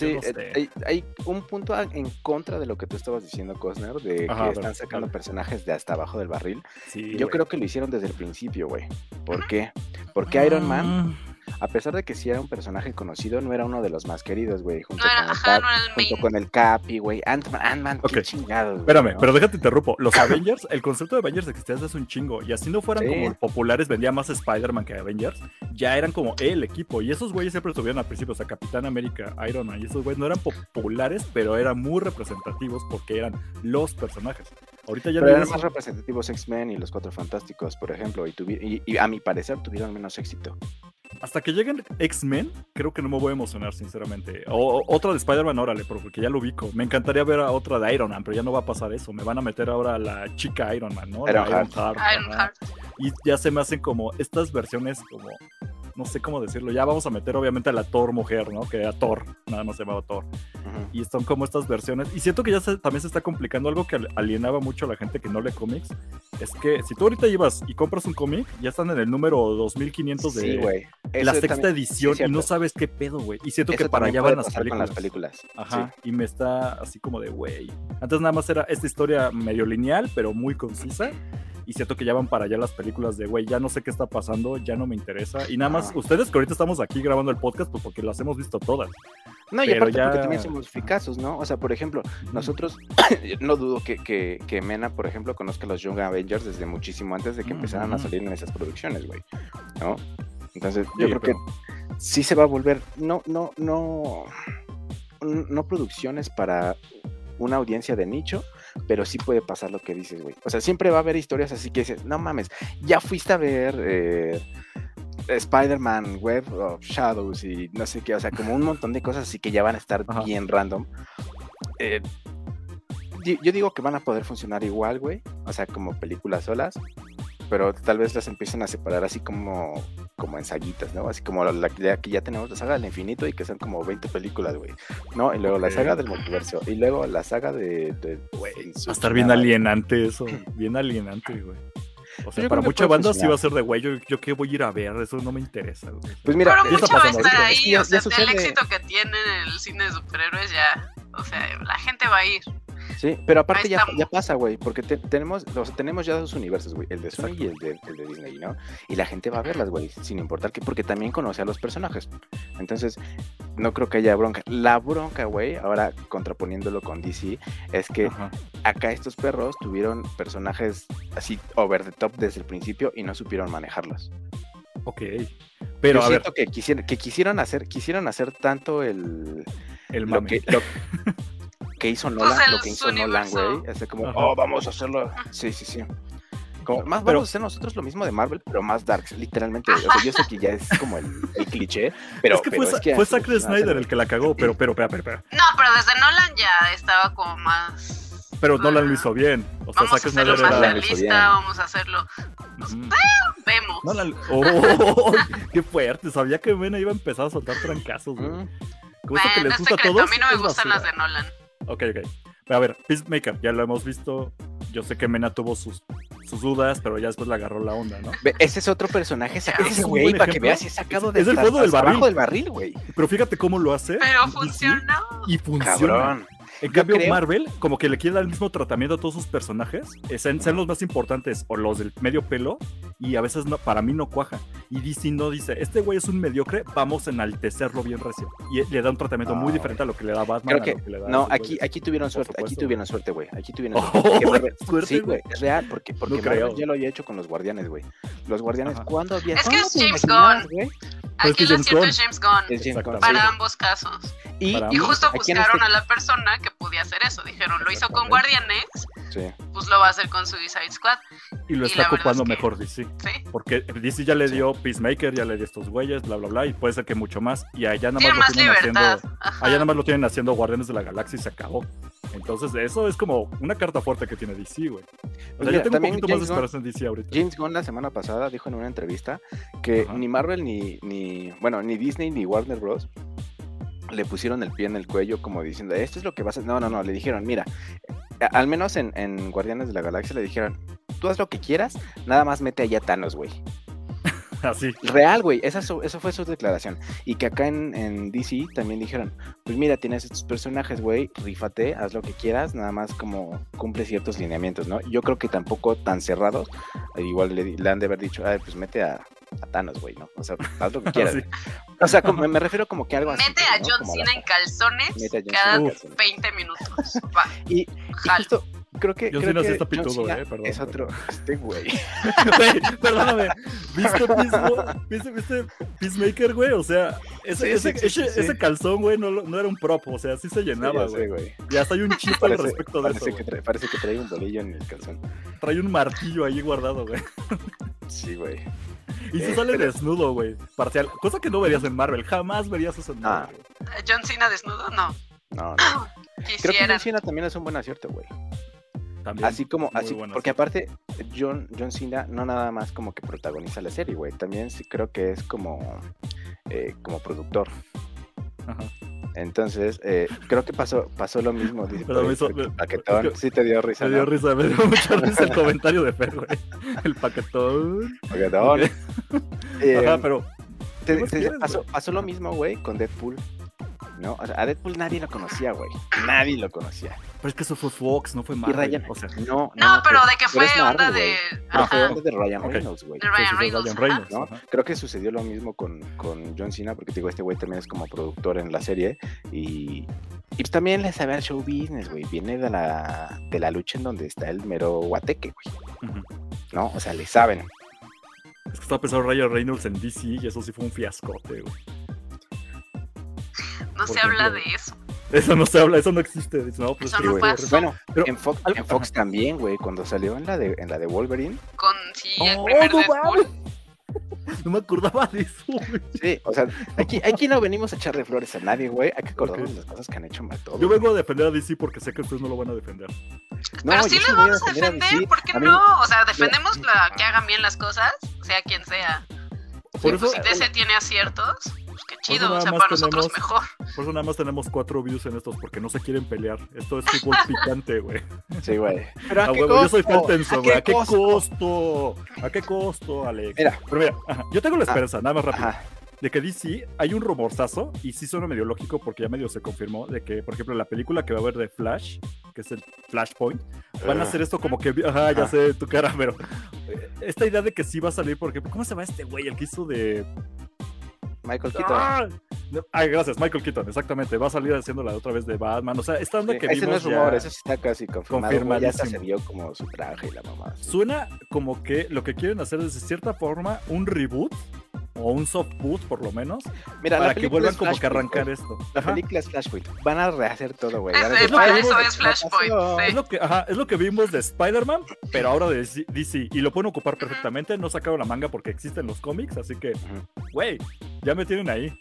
Sí, no eh, sé. hay, hay un punto en contra de lo que tú estabas diciendo, Cosner, de Ajá, que están sacando personajes de hasta abajo del barril. Sí, Yo creo que lo hicieron desde el principio, güey. ¿Por qué? Porque Iron Man, Mm, a pesar de que sí era un personaje conocido, no era uno de los más queridos, güey. Junto, No con el ajá, Cap, no era el junto main. con el Capi, güey. Ant-Man, Ant-Man, Ok. qué chingados. güey, Espérame, ¿no? pero déjate interrumpo. Los Avengers, el concepto de Avengers existía desde hace un chingo. Y así no fueran Sí. como populares, vendía más Spider-Man que Avengers. Ya eran como el equipo. Y esos güeyes siempre estuvieron al principio. O sea, Capitán América, Iron Man. Y esos güeyes no eran populares, pero eran muy representativos porque eran los personajes. Ahorita ya Pero no eran más representativos X-Men y los Cuatro Fantásticos, por ejemplo, y, tuvi- y, y a mi parecer tuvieron menos éxito. Hasta que lleguen X-Men, creo que no me voy a emocionar, sinceramente. O, o- otra de Spider-Man, órale, porque ya lo ubico. Me encantaría ver a otra de Iron Man, pero ya no va a pasar eso. Me van a meter ahora a la chica Iron Man, ¿no? Ironheart. Iron ajá. Heart. Y ya se me hacen como estas versiones como no sé cómo decirlo, ya vamos a meter obviamente a la Thor mujer, ¿no? Que era Thor, nada más se llamaba Thor. Y son como estas versiones. Y siento que ya se- también se está complicando algo que al- alienaba mucho a la gente que no lee cómics. Es que si tú ahorita llevas y compras un cómic, ya están en el número 2500 de Sí, la sexta también- edición sí, y no sabes qué pedo, güey. Y siento que para allá van las películas. las películas. Ajá, y me está así como de, güey. Antes nada más era esta historia medio lineal, pero muy concisa. Y siento que ya van para allá las películas de, güey, ya no sé qué está pasando, ya no me interesa. Y nada más, ustedes que ahorita estamos aquí grabando el podcast, pues porque las hemos visto todas. No, y aparte ya- porque también somos eficaces, ¿no? O sea, por ejemplo, nosotros, no dudo que, que, que Mena, por ejemplo, conozca los Young Avengers desde muchísimo antes de que empezaran a salir en esas producciones, güey. ¿No? Entonces, yo Sí, creo pero- que sí se va a volver, no, no, no, no producciones para una audiencia de nicho, pero sí puede pasar lo que dices, güey. O sea, siempre va a haber historias así que dices, no mames, ya fuiste a ver eh, Spider-Man Web of Shadows y no sé qué, o sea, como un montón de cosas así que ya van a estar Ajá. bien random. Eh, yo digo que van a poder funcionar igual, güey, o sea, como películas solas, pero tal vez las empiecen a separar así como, como en saguitas, ¿no? Así como la, la que ya tenemos la saga del infinito y que son como 20 películas, güey, ¿no? Y luego la saga del multiverso, y luego la saga de... de Güey, Va a estar bien alienante eso, bien alienante, güey. O sea, Yo para mucha banda sí va a ser de, güey, yo, yo qué voy a ir a ver, eso no me interesa, güey. Pues mira, Pero está va a estar ahorita. Es que ahí, ya- o sea, ya el éxito que tiene el cine de superhéroes ya, o sea, la gente va a ir. Sí, pero aparte ya, ya pasa, güey, porque te- tenemos, o sea, tenemos ya dos universos, güey, el de Sony y el de, el de Disney, ¿no? Y la gente va a verlas, güey, sin importar que, porque también conoce a los personajes. Entonces, no creo que haya bronca. La bronca, güey, ahora contraponiéndolo con DC, es que Ajá. acá estos perros tuvieron personajes así over the top desde el principio y no supieron manejarlos. Ok. Pero Yo a ver, que quisieron, que quisieron hacer, quisieron hacer tanto el, el lo mame. que, lo que hizo Nolan, Pues lo que hizo Nolan, güey. Así como, Ajá. oh, vamos a hacerlo. Sí, sí, sí. Como, más Pero- vamos a hacer nosotros lo mismo de Marvel, pero más darks, literalmente. O sea, yo sé que ya es como el, el cliché, pero es que pero fue, que fue Zack Snyder el que la cagó, pero, pero, pero, pero, pero, No, pero desde Nolan ya estaba como más... pero Nolan lo hizo bien. O sea, Vamos a Zack hacerlo Snyder más era... realista, vamos a hacerlo... Ujú. Vemos. Nolan... ¡Oh! ¡Qué fuerte! Sabía que Mena iba a empezar a soltar trancazos, güey. Mm, Como esto que Bueno, les es gusta a todos. a mí no me es gustan basura. las de Nolan. Ok, ok. Pero a ver, Peacemaker, ya lo hemos visto. Yo sé que Mena tuvo sus, sus dudas, pero ya después le agarró la onda, ¿no? Ese es otro personaje sacado Ese güey para que veas si es sacado Es- de es el fondo del barril. del barril, güey. Pero fíjate cómo lo hace. Pero funcionó. Y funciona. Cabrón. En cambio, creo- Marvel, como que le quiere dar el mismo tratamiento a todos sus personajes, sean, sean los más importantes o los del medio pelo, y a veces no, para mí no cuaja. Y DC no dice, este güey es un mediocre, vamos a enaltecerlo bien recio. Y le da un tratamiento muy diferente a lo que le da Batman. Creo a que, lo que le da no, aquí, aquí tuvieron suerte, aquí tuvieron suerte, güey. Aquí tuvieron Oh, suerte. Porque Marvel- suerte, sí, güey. es real, porque, porque No Marvel creo. ya lo había hecho con los guardianes, güey. Los guardianes, Ajá. ¿cuándo había? Es que ¿cuándo es James Gunn. Aquí que lo James siento Gunn. es James Gunn. Es James Gunn. Para ambos casos. Y, justo buscaron este- a la persona que podía hacer eso. Dijeron, lo hizo con. Guardianes, Sí. pues lo va a hacer con Suicide Squad. Y lo está ocupando es que- mejor DC. ¿sí? Porque DC ya le Sí. dio Peacemaker, ya le dio estos güeyes, bla, bla, bla, y puede ser que mucho más. Y allá nada Tiene más más lo tienen libertad. haciendo. Ajá. Allá nada más lo tienen haciendo Guardianes de la Galaxia y se acabó. Entonces, eso es como una carta fuerte que tiene DC, güey. O sea, mira, ya tengo un poquito más de Gunn- esperanza en DC ahorita. James Gunn la semana pasada dijo en una entrevista que Ajá. ni Marvel ni, ni, bueno, ni Disney ni Warner Bros. le pusieron el pie en el cuello como diciendo, esto es lo que vas a... No, no, no, le dijeron, mira, al menos en, en Guardianes de la Galaxia le dijeron, tú haz lo que quieras, nada más mete allá a Thanos, güey. Así. Real, güey, esa eso fue su declaración. Y que acá en, en DC también dijeron, pues mira, tienes estos personajes, güey, rífate, haz lo que quieras, nada más como cumple ciertos lineamientos, ¿no? Yo creo que tampoco tan cerrados, eh, igual le, han de haber dicho, ay, pues mete a, a Thanos, güey, ¿no? O sea, haz lo que quieras. O sea, como- me refiero como que algo así. Mete a ¿no? John Cena en calzones cada Cena en Uf. calzones. 20 minutos. Va, Y, y justo, creo que... John creo Cena sí que está John pitudo, Cena eh, perdón, Es otro... Este güey. Güey, perdóname. ¿Viste, Peace- ¿Viste, viste Peacemaker, güey? O sea, ese, Sí, ese, sí, sí, ese- sí. ese calzón, güey, no, no era un prop. O sea, sí se llenaba, güey. güey. Y hasta hay un chiste al respecto de eso. parece, que trae, parece que trae un bolillo en el calzón. Trae un martillo ahí guardado, güey. Sí, güey. Y se Eh, sale pero- desnudo, güey. Parcial. Cosa que no verías en Marvel. Jamás verías eso en Ah. Marvel. John Cena desnudo, no. No, no. Creo que. John Cena también es un buen acierto, güey. También. Así como, así, porque aparte, John, John Cena no nada más como que protagoniza la serie, güey. También sí creo que es como, eh, como productor. Ajá. Entonces, eh, creo que pasó, pasó lo mismo. Pero me hizo- el paquetón. es que- Sí te dio risa, Me dio ¿no? risa, me dio mucha risa el comentario de Fer, güey. El paquetón. Paquetón. Eh, Ajá, pero. te- ¿qué más te- quieres, pasó, pasó lo mismo, güey, con Deadpool. ¿No? O sea, a Deadpool nadie lo conocía, güey. Nadie lo conocía. Pero es que eso fue Fox, no fue Y Marvel. Ryan. O sea, No, No, pero de que fue Marvel, onda de. Pero fue onda de Ryan. Reynolds, güey. De Ryan Reynolds. Ryan ajá. Reynolds, ¿no? Creo que sucedió lo mismo con, con John Cena, porque te digo, este güey también es como productor en la serie y, y pues también le sabe al show business, güey. Viene de la, de la lucha en donde está el mero guateque, güey. ¿no? O sea, le saben. Es que estaba pensando Ryan Reynolds en DC y eso sí fue un fiascote, güey. No se habla de eso. Eso no se habla, eso no existe. No, pues Eso sí, no güey. pasa. Bueno, Pero- en Fox, al- en Fox también, güey, cuando salió en la de, en la de Wolverine. Con sí, el Oh, primer no me acordaba de eso, güey. Sí, o sea, aquí, aquí no venimos a echarle flores a nadie, güey. Hay que acordarnos Ok. de las cosas que han hecho mal todos. Yo vengo a defender a DC porque sé que ustedes no lo van a defender. No, Pero sí les vamos a defender. ¿por qué mí- no? O sea, defendemos la, que hagan bien las cosas, sea quien sea. Por Y eso, pues si DC tiene aciertos, pues qué chido, o sea, para nosotros tenemos- mejor. por eso nada más tenemos cuatro views en estos, porque no se quieren pelear. Esto es fútbol picante, güey. Sí, güey. Pero A qué yo soy costo? tenso, ¿A güey. ¿A qué costo? ¿A qué costo, Alex? Mira. Pero mira, ajá, yo tengo la Ah, esperanza, nada más rápido, Ajá. de que DC hay un rumorzazo, y sí suena medio lógico porque ya medio se confirmó, de que, por ejemplo, la película que va a haber de Flash, que es el Flashpoint, van a Ah. hacer esto como que, ajá, ya Ajá. sé tu cara, pero eh, esta idea de que sí va a salir, porque, ¿cómo se llama este güey? El que hizo de... Michael Keaton. ¡Ah! No, Ay, gracias, Michael Keaton, exactamente. Va a salir haciendo la otra vez de Batman. O sea, esta onda Sí, que ese no vimos es rumor, ya- ese sí está casi confirmado. Ya se vio como su traje y la mamá. Suena como que lo que quieren hacer es de cierta forma un reboot o un soft boot por lo menos Mira, para la que película vuelvan es como que Flashpoint, arrancar esto. La Ajá. película es Flashpoint. Van a rehacer todo, güey. Es Van a de- decir, para "Ay, eso es ¿qué Flashpoint, pasó?". sí. Es lo que, ajá, es lo que vimos de Spider-Man, pero ahora de DC, y lo pueden ocupar perfectamente. No sacaron la manga porque existen los cómics, así que, güey, ya me tienen ahí.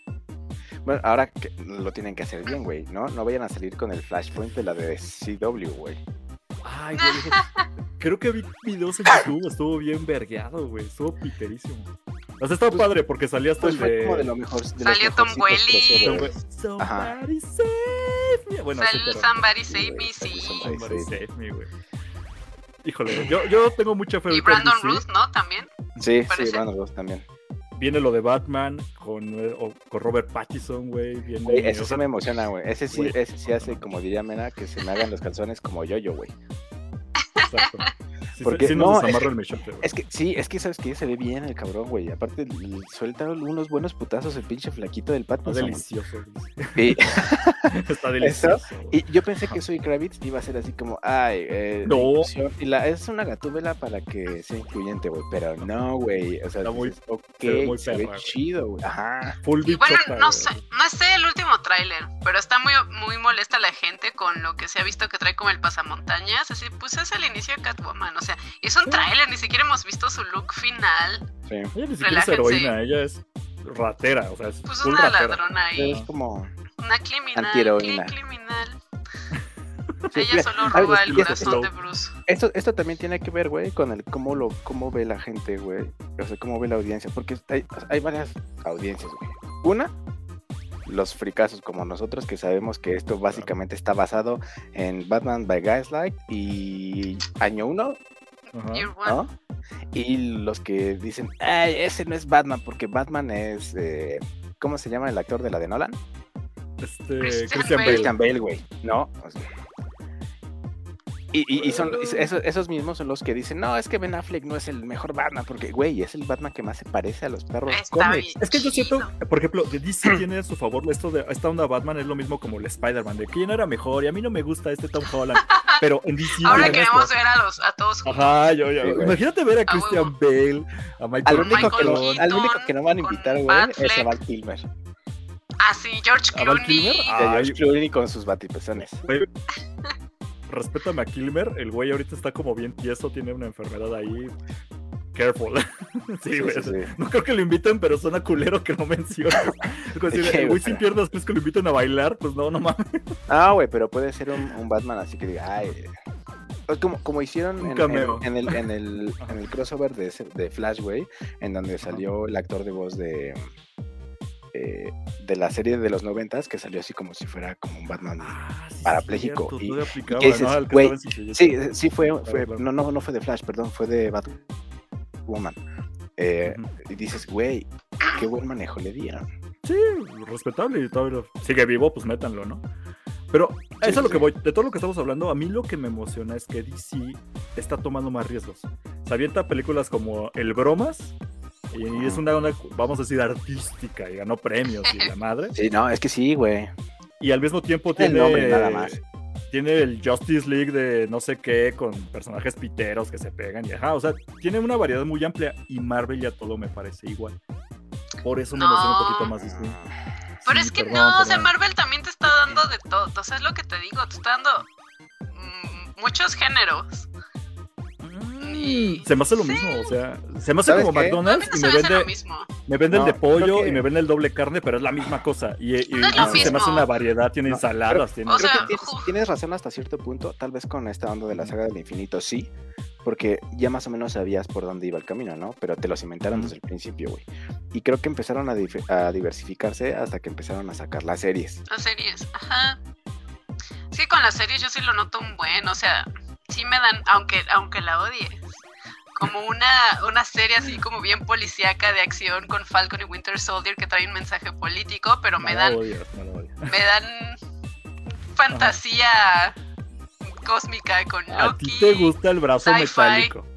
Bueno, ahora que lo tienen que hacer bien, güey, ¿no? No vayan a salir con el Flashpoint de la de CW, güey. Ay, güey, creo que vi videos en YouTube, estuvo bien vergueado, güey, estuvo piterísimo. O sea, estaba Pues- padre porque salía hasta Pues el fue de... como de lo mejor. de los Salió Tom. Ajá. Somebody save me. Bueno, sí, Sal- pero- Somebody Save Me, salió sí. Somebody Save me, güey. Híjole, yo, yo tengo mucha fe Y Brandon DC. Ruth, ¿no? También. Sí, sí. Brandon Ross también. Viene lo de Batman con, o- con Robert Pattinson, güey. Viene, Güey, o ese sí me emociona, güey. Ese sí, Güey. ese sí hace, como diría Mena, que se me hagan los calzones como yo-yo, güey. exacto. Sí, Porque- sí no, desamarra es que- el mechote. Es que sí, es que sabes que se ve bien el cabrón, güey. Aparte, suelta unos buenos putazos el pinche flaquito del Está Pattinson. delicioso. Y, Está delicioso. y yo pensé que Soy Kravitz iba a ser así como, ay, eh, No. Y la, es una gatúbela para que sea incluyente, güey. Pero no, güey. O sea, Está muy- dices, ok, se ve muy se ve perra, güey. chido, güey. Ajá. Full Y bueno, no sé, no sé el último tráiler, pero está muy, muy molesta la gente con lo que se ha visto que trae como el pasamontañas. Así, pues es el inicio de Catwoman, o sea, es un Sí. tráiler, ni siquiera hemos visto su look final. Sí. Ella ni siquiera es heroína, ella es ratera, o sea, es Pues una ratera. ladrona ahí, Es como. una criminal, Antiheroína. cli- criminal. Sí, Ella mira, solo roba el corazón de Bruce. Esto, esto también tiene que ver, güey, con el cómo lo cómo ve la gente, güey. O sea, cómo ve la audiencia. Porque hay, hay varias audiencias, güey. Una, los fricazos como nosotros, que sabemos que esto básicamente está basado en Batman by Gaslight y Año 1, Ajá. Year One. ¿no? Y los que dicen, ay, ese no es Batman, porque Batman es. eh, ¿Cómo se llama el actor de la de Nolan? Este, Christian. Bale. Christian Bale, güey, ¿no? O sea, y, y- y son esos, esos mismos son los que dicen, no, es que Ben Affleck no es el mejor Batman, porque, güey, es el Batman que más se parece a los perros Es que yo siento, por ejemplo, de DC tiene a su favor esto de esta onda Batman es lo mismo como el Spider-Man, de quién era mejor y a mí no me gusta este Tom Holland, pero en DC Ahora queremos esto. ver a los a todos juntos. Ajá, yo, yo- Sí, imagínate ver a A Christian. Bale, a Michael, Al único, Michael que Keaton, al único que no van a invitar, güey, es a Val Kilmer. Ah, sí, George ¿A Val Clooney. George Clooney con sus batipezones. Respétame a Kilmer, el güey ahorita está como bien tieso, tiene una enfermedad ahí. Careful. sí, güey. sí, sí. No creo que lo inviten, pero suena culero que no ¿Qué, el güey sin piernas, pues que lo inviten a bailar, pues no, no mames. Ah, güey, pero puede ser un, un Batman así que diga, ay. pues como, como hicieron en el, en, el, en el crossover de, ese- de Flash, güey, en donde salió el actor de voz de eh, de la serie de los noventas, que salió así como si fuera como un Batman. Parapléjico, Cierto, y- aplicaba, dices, ¿no? Sí, sí fue, fue claro. no, no, no fue de Flash, perdón, fue de Batwoman. Eh. Y dices, güey, qué buen manejo le dieron. Sí, respetable y todavía sigue vivo, pues métanlo, ¿no? Pero eso es sí, lo que voy. De todo lo que estamos hablando, a mí lo que me emociona es que DC está tomando más riesgos. Se avienta películas como El Bromas y es una onda, vamos a decir, artística y ganó premios y la madre. Sí, no, es que sí, güey. Y al mismo tiempo El tiene, nombre, nada más. tiene el Justice League de no sé qué con personajes piteros que se pegan y ajá. O sea, tiene una variedad muy amplia y Marvel ya todo me parece igual. Por eso me No. emociona un poquito más DC. Pero Sí, es que perdón, no, o sea. Marvel también te está dando dando de todo. O sea, es lo que te digo, te está dando mm, muchos géneros. Se me hace lo Sí. mismo, o sea, se me hace ¿Sabes como qué? McDonald's no y me vende, me vende el No, de pollo que- y me vende el doble carne, pero es la misma cosa. Y, y- No es y lo se me hace una variedad, tiene No, ensaladas, tiene... O Creo sea, que tienes, razón hasta cierto punto, tal vez con esta onda de la saga del infinito, sí, porque ya más o menos sabías por dónde iba el camino, ¿no? Pero te los inventaron desde el principio, güey. Y creo que empezaron a, a diversificarse hasta que empezaron a sacar las series. Las series, ajá. Sí, con las series yo sí lo noto un buen, o sea, sí me dan, aunque, aunque la odie, como una, una serie así como bien policíaca de acción con Falcon y Winter Soldier que trae un mensaje político, pero me dan, me dan fantasía cósmica con A Loki. ti te gusta el brazo sci-fi. metálico.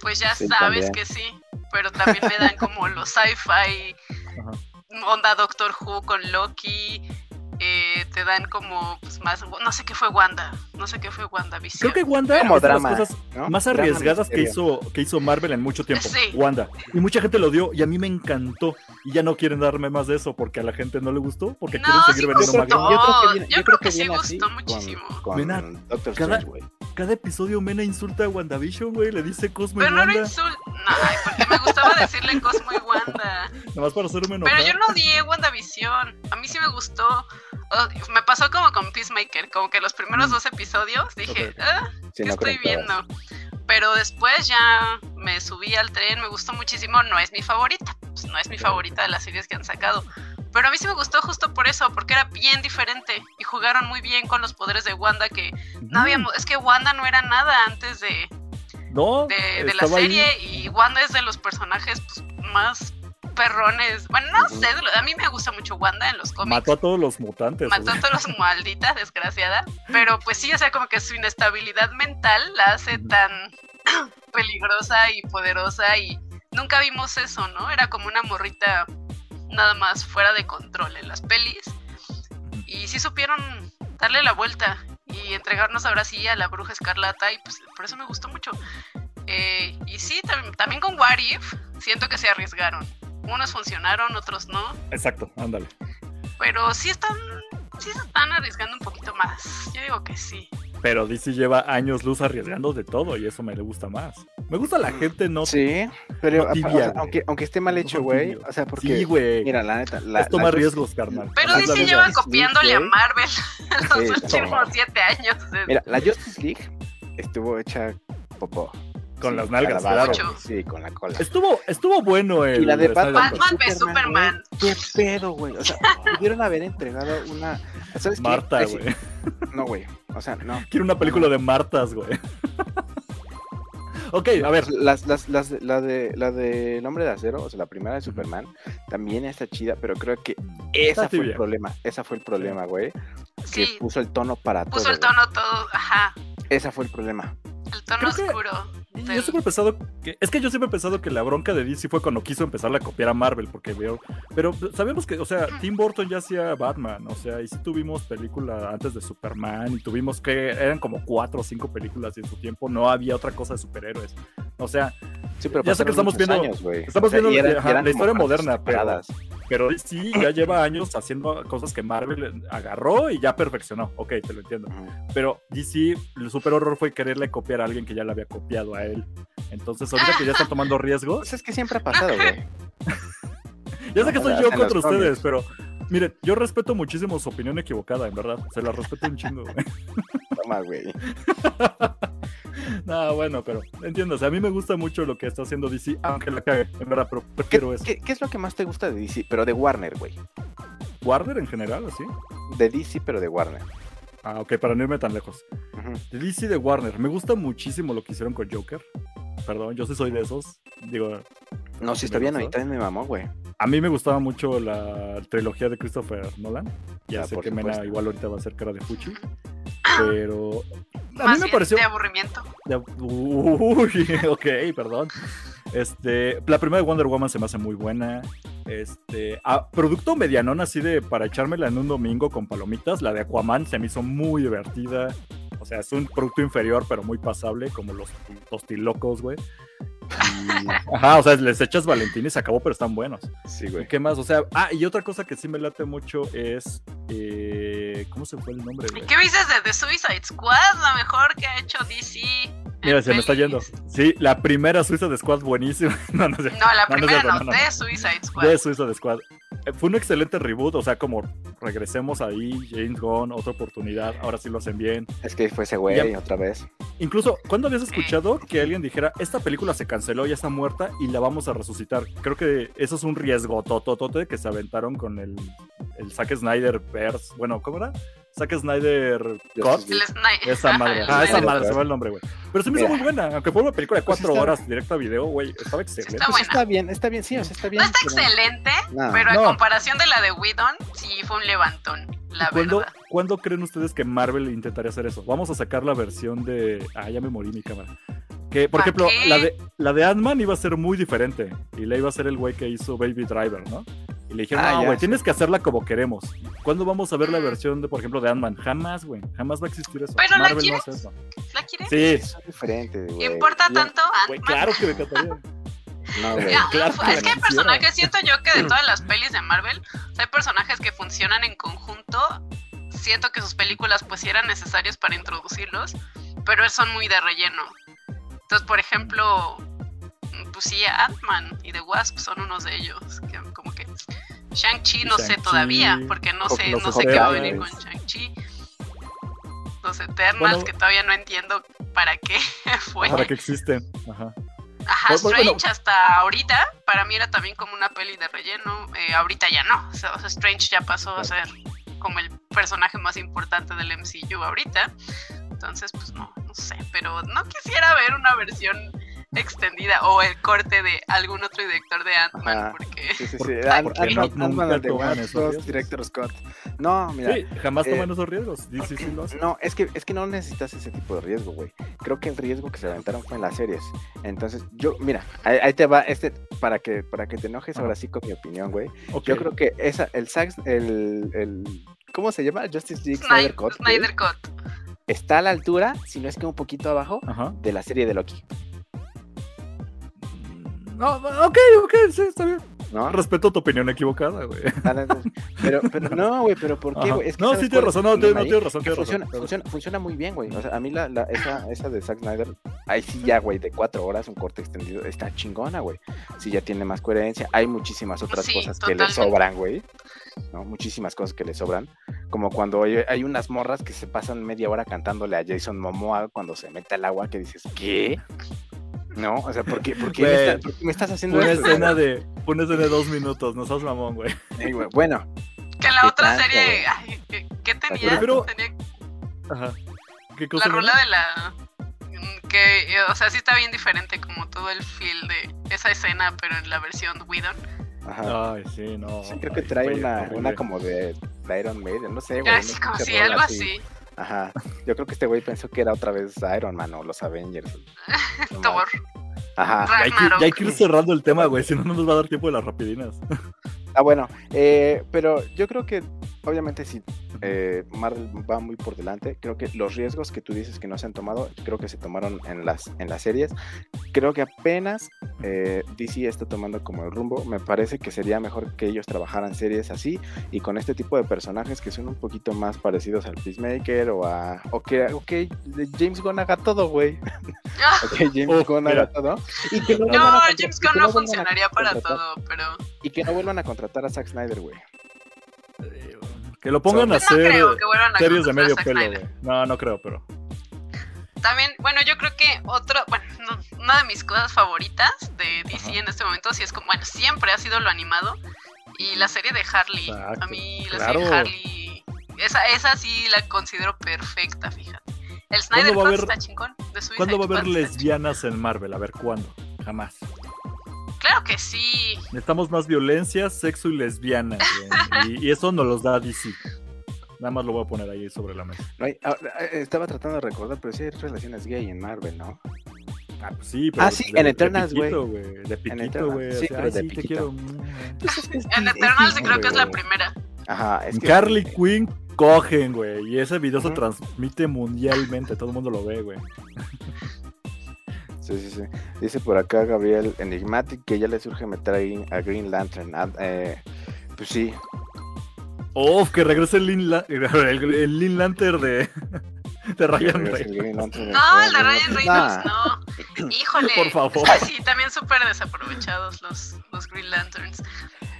Pues ya Sí, sabes también. que sí, pero también me dan como los sci-fi, onda Doctor Who con Loki, eh, te dan como pues, más, no sé qué fue Wanda, no sé qué fue Wanda Creo que Wanda Como es de las cosas ¿no? más arriesgadas que hizo, que hizo Marvel en mucho tiempo. Sí. Wanda. Y mucha gente lo dio y a mí me encantó. Y ya no quieren darme más de eso porque a la gente no le gustó, porque No, quieren sí seguir me vendiendo. McDonald's. Yo creo que viene, Yo yo creo creo que que sí viene así gustó con- muchísimo. Con, Mira, Doctor cada- Strange, güey. Cada episodio Mena insulta a WandaVision, güey. Le dice Cosmo y Pero no Wanda. insulto, no, ay, porque me gustaba decirle Cosmo y Wanda. Nada más para hacerme enojar. Pero yo no odié WandaVision. A mí sí me gustó. Me pasó como con Peacemaker. Como que los primeros dos episodios dije, ah, Sí, ¿qué no estoy viendo? Pero después ya me subí al tren, me gustó muchísimo. No es mi favorita. pues, no es mi favorita de las series que han sacado. Pero a mí sí me gustó justo por eso, porque era bien diferente. Y jugaron muy bien con los poderes de Wanda que no habíamos. Es que Wanda no era nada antes de, No, de, de la ahí. serie y Wanda es de los personajes pues, más perrones. Bueno, no sé, a mí me gusta mucho Wanda en los cómics. Mató a todos los mutantes. Mató güey. a todos los maldita, desgraciada. Pero pues sí, o sea, como que su inestabilidad mental la hace tan peligrosa y poderosa y nunca vimos eso, ¿no? Era como una morrita nada más fuera de control en las pelis. Y sí supieron darle la vuelta y entregarnos ahora sí a la bruja escarlata y pues por eso me gustó mucho. Eh, y sí, tam- también con What If siento que se arriesgaron. Unos funcionaron, otros no. Exacto, ándale. Pero sí están, sí se están arriesgando un poquito más. Yo digo que sí. Pero DC lleva años luz arriesgando de todo y eso me le gusta más. Me gusta la gente no. Sí, pero no tibia, o sea, güey. aunque, aunque esté mal hecho, güey, o sea, porque, Sí, güey. mira, la neta, la, es tomar la- riesgos, carnal. Pero DC lleva copiándole a Marvel los Sí, últimos no. siete años. Mira, la Justice League estuvo hecha popó. Con Sí, las nalgas, claro. Sí, con la cola. Estuvo, estuvo bueno el. Y la de Batman. Batman v Superman. güey, Qué pedo, güey. O sea, pudieron haber entregado una. ¿Sabes? Marta, güey. No, güey. O sea, no. Quiero una película de Martas, güey. ok, a ver. Las, las, las, de- la de la de El Hombre de Acero, o sea, la primera de Superman, también está chida, pero creo que esa Está fue el problema. Esa fue el problema, güey. Que Sí, puso el tono para puso todo. el güey. tono todo, ajá, Esa fue el problema. el tono Creo que- oscuro. Yo siempre he pensado que. Es que yo siempre he pensado que la bronca de DC fue cuando quiso empezar a copiar a Marvel, porque veo. Pero sabemos que, o sea, Tim Burton ya hacía Batman, o sea, y sí tuvimos película antes de Superman, y tuvimos que. Eran como cuatro o cinco películas y en su tiempo no había otra cosa de superhéroes. O sea, Sí, pero Ya sé que estamos viendo- años, estamos viendo ajá, la como historia moderna, pero-. Pero sí ya lleva años haciendo cosas que Marvel agarró y ya perfeccionó. Ok, te lo entiendo. Pero DC, el super horror fue quererle copiar a alguien que ya le había copiado a él. Entonces, ahorita que ya están tomando riesgos, Pues es que siempre ha pasado, güey. ya sé que soy yo contra ustedes, pero miren, yo respeto muchísimo su opinión equivocada, en verdad. Se la respeto un chingo, güey. Toma, güey. No, bueno, pero sea, a mí me gusta mucho lo que está haciendo DC, aunque la cague, en verdad, pero ¿Qué, prefiero eso. qué, qué es lo que más te gusta de DC? Pero de Warner, güey. Warner en general, así. De DC, pero de Warner. Ah, ok, para no irme tan lejos. De DC de Warner, me gusta muchísimo lo que hicieron con Joker. Perdón, yo sí soy de esos. Digo, No, sí ¿Me está bien, gustó? ahorita también me mamó, güey. a mí me gustaba mucho la trilogía de Christopher Nolan. Ya Ah, sé que Mena igual ahorita va a ser cara de Fuchi. Pero a más mí me bien pareció. de aburrimiento. Ya- Uy, ok, perdón. Este, la primera de Wonder Woman se me hace muy buena. Este, ah, producto medianón así de para echármela en un domingo con palomitas. La de Aquaman se me hizo muy divertida. O sea, es un producto inferior, pero muy pasable, como los tostilocos, güey. Ajá, o sea, les echas Valentín y se acabó, pero están buenos. Sí, ¿Y güey. qué más? O sea, ah, y otra cosa que sí me late mucho es. eh, ¿Cómo se fue el nombre? ¿Y güey? qué me dices de The Suicide Squad? La mejor que ha hecho DC. Mira, se me está yendo. Sí, la primera Suiza de Squad, buenísima. No, no sé. No, la No, no es primera no, no, no. Suicide Squad. De Suiza de Squad. Eh, Fue un excelente reboot, o sea, como regresemos ahí, James Gunn, otra oportunidad, ahora sí lo hacen bien. Es que fue ese güey Ya- otra vez. Incluso, ¿cuándo habías escuchado que alguien dijera, esta película se canceló, ya está muerta y la vamos a resucitar? Creo que eso es un riesgo tototote que se aventaron con el, el Zack Snyder verse. Bueno, ¿cómo era? Zack Snyder Cut. Esa madre, ah, esa Snyder. madre, se va el nombre, güey. Pero se me hizo muy buena, aunque fue una película de cuatro horas directa a video, güey, estaba excelente. Está Pues buena. está bien, está bien, sí, o sea, está bien. No está pero- excelente, No. pero a No. comparación de la de Whedon, sí fue un levantón, la ¿Cuándo, verdad. ¿Cuándo creen ustedes que Marvel intentaría hacer eso? Vamos a sacar la versión de. Ah, ya me morí mi cámara. Que, por ¿Pa ejemplo, qué? la de, la de Ant-Man iba a ser muy diferente. Y le iba a ser el güey que hizo Baby Driver, ¿no? Y le dijeron, Ah, no, güey, tienes que hacerla como queremos. ¿Cuándo vamos a ver la versión de, por ejemplo, de Ant-Man? Jamás, güey. Jamás va a existir eso. Pero la Marvel no quieres. hace eso. ¿La quieres? Sí. Es diferente, güey. ¿Importa Ya- tanto Güey, Ant-Man? claro que me encantaría. No, güey. Ya, claro es la que hay personajes, siento yo que de todas las pelis de Marvel, hay personajes que funcionan en conjunto. Siento que sus películas pues sí eran necesarias para introducirlos, pero son muy de relleno. Entonces, por ejemplo, pues sí, Ant-Man y The Wasp son unos de ellos. Que como que Shang-Chi no sé todavía, porque no sé, no sé qué va a venir con Shang-Chi. Los Eternals, Bueno. que todavía no entiendo para qué fue. Para que existen. Ajá. Ajá, bueno. Strange hasta ahorita, para mí era también como una peli de relleno. eh, ahorita ya no. O sea, o sea, Strange ya pasó a ser como el personaje más importante del MCU ahorita. Entonces, pues no, no sé. Pero no quisiera ver una versión extendida o el corte de algún otro director de Ant-Man, Ajá. porque Sí, sí, ¿Por- sí. por Ant- Ant- Ant-Man dos, riesgos? Director Scott. No, mira. Sí, jamás eh, toman esos riesgos. Sí, lo. No, es que, es que no necesitas ese tipo de riesgo, güey. Creo que el riesgo que se aventaron fue en las series. Entonces, yo, mira, ahí, ahí te va este, para que, para que te enojes Ajá. ahora sí con mi opinión, güey. Ok. Yo creo que esa, el sax, el, el, ¿cómo se llama? Justice League Snyder Snyder, Cut, Snyder Cut. Está a la altura, si no es que un poquito abajo, Ajá. de la serie de Loki, No, ok, ok, sí, está bien. ¿No? Respeto tu opinión equivocada, güey. Pero, pero no, güey, pero ¿por qué, güey? Es que no, ¿sabes sí, tienes razón, no, tienes, no, tienes razón, tienes funciona, razón. funciona, funciona muy bien, güey. O sea, a mí la, la- esa, esa de Zack Snyder, ahí sí ya, güey, de cuatro horas, un corte extendido, está chingona, güey. Sí ya tiene más coherencia. Hay muchísimas otras Sí, cosas que le sobran, güey. ¿no? Muchísimas cosas que le sobran. Como cuando hay, hay unas morras que se pasan media hora cantándole a Jason Momoa cuando se mete al agua, que dices, ¿qué? No, o sea, ¿por qué, por qué me, está- por qué me estás haciendo Una esto? escena de, una escena de dos minutos, no seas mamón, güey. Ey, güey, Bueno, Que la ¿Qué otra tanto, serie, ay, ¿qué, qué tenía? Prefiero- Tenía Ajá. ¿Qué cosa? la rola de la mm, que eh, o sea sí está bien diferente como todo el feel de esa escena pero en la versión Whedon ajá. Ay, sí, no. Sí, creo que Ay, trae güey, una, una como de, de Iron Maiden, no sé, güey. así no como si algo así Ajá. Yo creo que este güey pensó que era otra vez Iron Man o los Avengers. No Thor. Ajá. Ya hay, que, ya hay que ir cerrando el tema, güey, si no, no nos va a dar tiempo de las rapidinas. Ah, bueno. eh, pero yo creo que, obviamente, si eh, Marvel va muy por delante, creo que los riesgos que tú dices que no se han tomado, creo que se tomaron en las, en las series. Creo que apenas eh, DC está tomando como el rumbo. Me parece que sería mejor que ellos trabajaran series así y con este tipo de personajes que son un poquito más parecidos al Peacemaker o a. O que, o que James Gunn haga todo, güey. Ah, Ok, James Gunn haga todo. Y que no, James Gunn no funcionaría para todo pero Y que no vuelvan a contratar a Zack Snyder, güey. Que lo pongan a pues no hacer a series de a medio pelo, güey. No, no creo, pero. también bueno yo creo que otro bueno no- una de mis cosas favoritas de DC Ajá. en este momento sí es como bueno siempre ha sido lo animado y la serie de Harley Exacto, a mí la claro. serie de Harley esa esa sí la considero perfecta fíjate el Snyder ¿Cuándo va a Cut está chingón de ¿Cuándo va a haber lesbianas en Marvel? A ver, ¿cuándo? Jamás. Claro que sí. Necesitamos más violencia, sexo y lesbianas, güey. Y, y eso nos los da DC. Nada más lo voy a poner ahí sobre la mesa. No hay- ah, eh, estaba tratando de recordar, pero sí hay relaciones gay en Marvel, ¿no? Ah, pues sí, pero. Ah, sí, en Eternals, güey. De piquito, güey. sí, o sea, pero ay, de sí, te quiero. En Eternals creo que es la primera. Ajá, es que... Carly Quinn cogen, güey. Y ese video se transmite mundialmente. Todo el mundo lo ve, güey. Sí, sí, sí. Dice por acá Gabriel Enigmatic que ya le surge meter ahí a Green Lantern. Ah, eh, pues sí. Oh, que regrese el Lin, La- el, el Lin Lantern de, de Ryan Reynolds. Green Lantern. No, el de. Ryan Reynolds, no. Híjole. Por favor. Sí, también súper desaprovechados los, los Green Lanterns.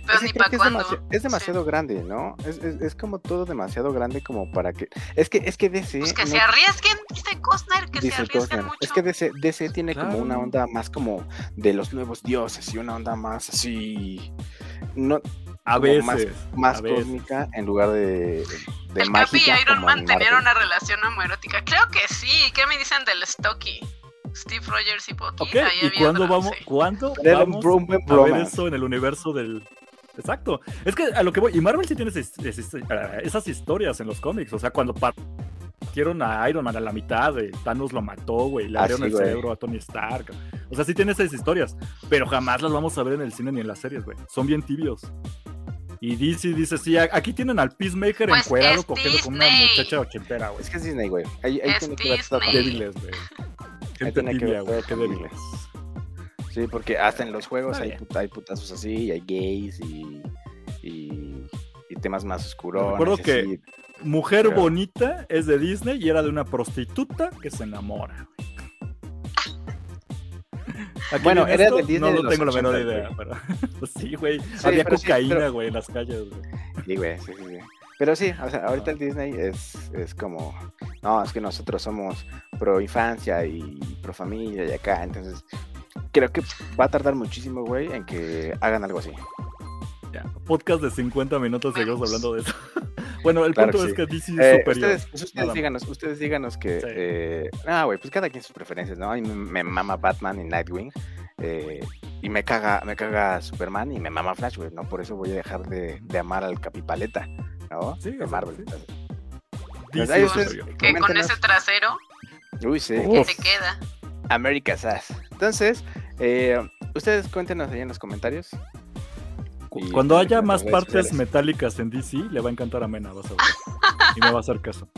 Pero ni para que es, cuándo. demasi- es demasiado grande, ¿no? Es, es, es como todo demasiado grande como para que... Es que, es que DC... Pues que no- se arriesguen, dice Costner, que se dice arriesguen Costner. mucho. Es que DC, DC tiene como una Claro. onda más como de los nuevos dioses y una onda más así... No, A como más- veces. más a veces. cósmica en lugar de, de el Capi y mágica Iron Man en tenían una relación homoerótica. Creo que sí. ¿Qué me dicen del Stocky? Steve Rogers y Bucky. Ok, Ahí ¿y cuándo vamos, sí. cuándo vamos a ver eso en el universo del... Exacto. Es que a lo que voy... Y Marvel sí tiene esas, historias en los cómics. O sea, cuando partieron a Iron Man a la mitad, eh, Thanos lo mató, güey, le Ah, abrieron sí, el cerebro a Tony Stark. O sea, sí tiene esas historias, pero jamás las vamos a ver en el cine ni en las series, güey. Son bien tibios. Y DC dice, sí, aquí tienen al Peacemaker Pues encuerado es cogiendo con una muchacha ochentera, güey. Es que es Disney, güey. Ahí, ahí tiene que ver todo. Débiles, güey. Ahí Gente tiene que tibia, ver güey, qué débiles. Sí, porque hasta en los juegos hay, put- hay putazos así, y hay gays y, y, y temas más oscuros. recuerdo que- Mujer Pero- bonita es de Disney y era de una prostituta que se enamora. ¿A qué Bueno, era esto? de Disney No de lo los tengo la menor 80, idea, pero pues sí, güey. Sí, Había sí, cocaína, pero- güey, en las calles, güey. Sí, güey, sí, sí, sí. Pero sí, o sea, ahorita el Disney es, es como, no, es que nosotros somos pro infancia y pro familia y acá, entonces creo que va a tardar muchísimo, güey, en que hagan algo así. Ya, podcast de 50 minutos seguimos hablando de eso. bueno, el Claro punto que es sí. que DC es Eh, superior. ustedes, pues, ustedes díganos, ustedes díganos que, Sí. eh, ah, güey, pues cada quien sus preferencias, ¿no? A mí me, mama Batman y Nightwing, eh, y me caga, me caga Superman y me mama Flash, güey, ¿no? Por eso voy a dejar de, de amar al Capipaleta, ¿no? Sí, de Marvel. sí. Entonces, DC ahí es ustedes-. Que con ese trasero Uy, sí. que Uf. te queda. America Sass. Entonces, eh, ustedes cuéntenos ahí en los comentarios. Y Cuando haya más partes sociales. metálicas en DC, le va a encantar a Mena, vas a ver. Y me va a hacer caso.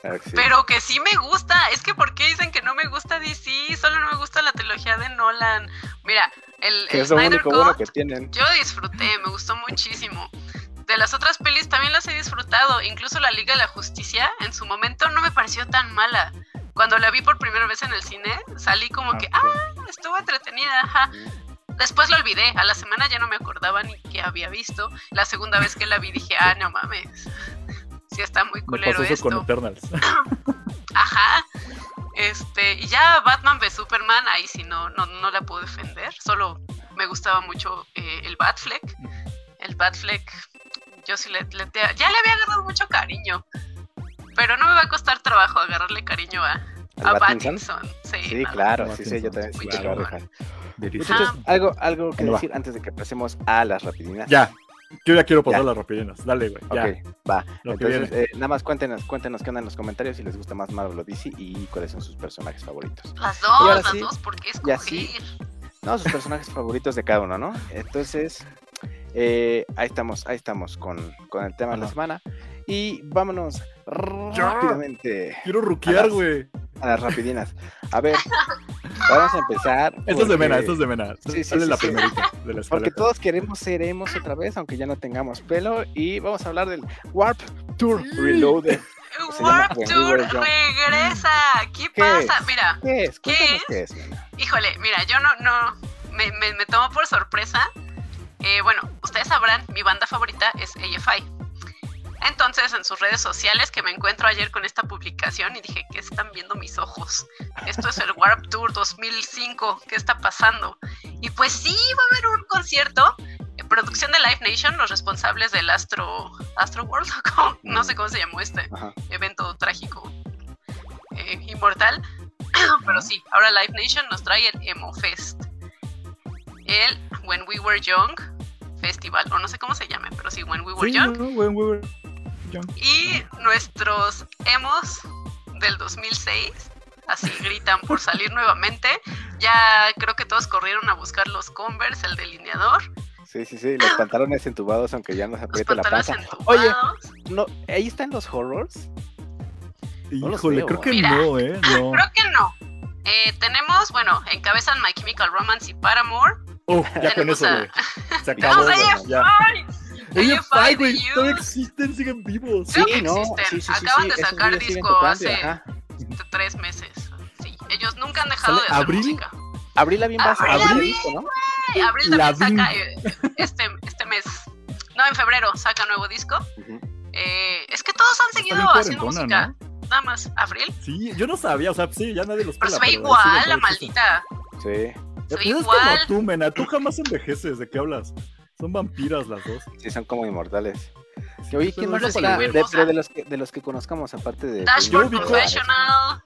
Claro que sí. Pero que sí me gusta. Es que ¿por qué dicen que no me gusta DC? Solo no me gusta la trilogía de Nolan. Mira, el, el es lo Snyder único Cut, bueno que tienen. yo disfruté, me gustó muchísimo. De las otras pelis también las he disfrutado. Incluso la Liga de la Justicia en su momento no me pareció tan mala. Cuando la vi por primera vez en el cine, salí como que, ah, estuvo entretenida, ajá. Después lo olvidé, a la semana ya no me acordaba ni que había visto. La segunda vez que la vi dije, ah, no mames. Sí está muy Me culero pasó eso esto. con Eternals. Ajá. Este, y ya Batman v Superman, ahí sí no, no, no la puedo defender. Solo me gustaba mucho eh, el Batfleck. El Batfleck, yo sí le, le- ya le había agarrado mucho cariño. Pero no me va a costar trabajo agarrarle cariño a, ¿Al a Battinson? Sí, Sí, no. claro, sí, sí, yo también sí lo voy a chingón. dejar. Muchachos, Ah. algo, algo que decir antes de que pasemos a las rapidinas. Ya. Yo ya quiero pasar Ya. las rapidinas. Dale, güey. Ya. Ok, va. Lo Entonces, eh, nada más cuéntenos, cuéntenos qué onda en los comentarios si les gusta más Marvel o DC y cuáles son sus personajes favoritos. Las dos, las sí, dos, ¿por qué y escoger? así, No, sus personajes favoritos de cada uno, ¿no? Entonces, eh, ahí estamos, ahí estamos con, con el tema de la semana. Y vámonos rápidamente Quiero ruquear, güey. a las rapidinas. A ver, vamos a empezar. Esto es de Mena, porque- esto es de Mena. Sí, sí, la sí. primerita de la Porque todos queremos ser emos otra vez, aunque ya no tengamos pelo. Y vamos a hablar del Warp Tour Reloaded. Warp Tour regresa. ¿Qué, ¿Qué pasa? es? Mira, ¿Qué es? ¿Qué es? qué es. Híjole, mira, yo no, no, me, me, me tomo por sorpresa. Eh, bueno, ustedes sabrán, mi banda favorita es AFI. Entonces, en sus redes sociales, que me encuentro ayer con esta publicación y dije, ¿qué están viendo mis ojos? Esto es el Warp Tour 2005, ¿qué está pasando? Y pues sí, va a haber un concierto, eh, producción de Live Nation, los responsables del Astro, Astro World, no sé cómo se llamó este Ajá. evento trágico eh, inmortal. Pero sí, ahora Live Nation nos trae el Emo Fest. El When We Were Young Festival, o no sé cómo se llame, pero sí, When We Were Sí, Young. no. Y nuestros emos del 2006, así gritan por salir nuevamente. Ya creo que todos corrieron a buscar los Converse, el delineador, Sí, sí, sí. Los pantalones entubados, aunque ya nos los apriete la pantalones panza. Oye, entubados. no, ahí están los horrors. No los Híjole, veo. creo que Mira. no, ¿eh? No. Creo que no. Eh, tenemos, bueno, encabezan My Chemical Romance y Paramore. Uh, ya con Tenemos eso, a- güey. Se acabó. Ya. AFI. Güey, You. todavía existen, siguen vivos. Creo que no, existen. sí, sí, sí, Acaban sí, de sacar disco hace ajá. tres meses. Sí, ellos nunca han dejado ¿Sale de hacer Abril? música. Abril Lavigne va a sacar Abril disco, ¿no? Abril también saca eh, este, este mes. No, en febrero saca nuevo disco. Eh, es que todos han seguido bien haciendo música. Nada más, Abril. Sí, yo no sabía, o sea, sí, ya nadie los Pero se ve pero igual, la maldita. Sí. Se ve Pues es igual. como tú, Mena, tú jamás envejeces, ¿de qué hablas? Son vampiras las dos. Sí, son como inmortales. Que, oye, ¿quién más está? sí, De, de los que de los que conozcamos aparte de Dashboard Yo ubico- Professional.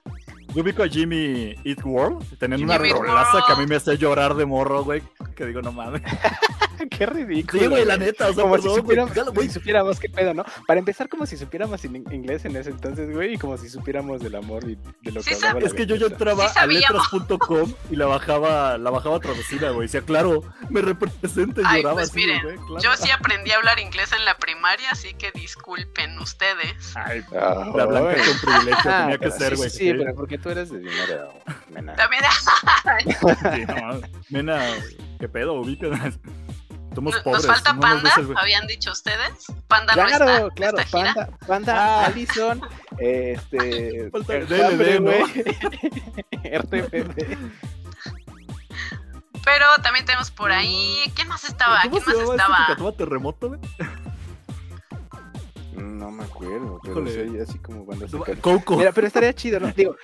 Yo ubico a Jimmy Eat World, teniendo una Jimmy rolaza que a mí me hace llorar de morro, güey. Que digo, no mames. Qué ridículo. Sí, güey, la neta, o sea, como si perdón, güey. supiéramos, güey, si supiéramos qué pedo, ¿no? Para empezar, como si supiéramos in- inglés en ese entonces, güey, y como si supiéramos del amor y de lo que Sí hablaba la Es que yo ya entraba Sí a letras.com y la bajaba, la bajaba traducida, güey. Decía, claro, me representa y Ay, lloraba pues así, miren, güey. Claro. yo sí aprendí a hablar inglés en la primaria, así que disculpen ustedes. Ay, Ay. la blanca con privilegio Ah, tenía que ser, sí, güey. Sí, pero porque tú eres de dinero, nena. También Sí, no, Nena, ¿qué pedo? Ubícanos. Somos nos pobres. falta no nos Panda, habían dicho ustedes. Panda no Claro, está. claro, gira. Panda, Panda, Ah. Allison, este, Falta DLD, ¿no? RTPD. Pero también tenemos por ahí. ¿Quién más estaba? ¿Cómo ¿Quién más estaba? Terremoto, güey? No me acuerdo, pero Híjole. sí, así como cuando se cae. Coco. Mira, pero estaría chido, ¿no? Digo,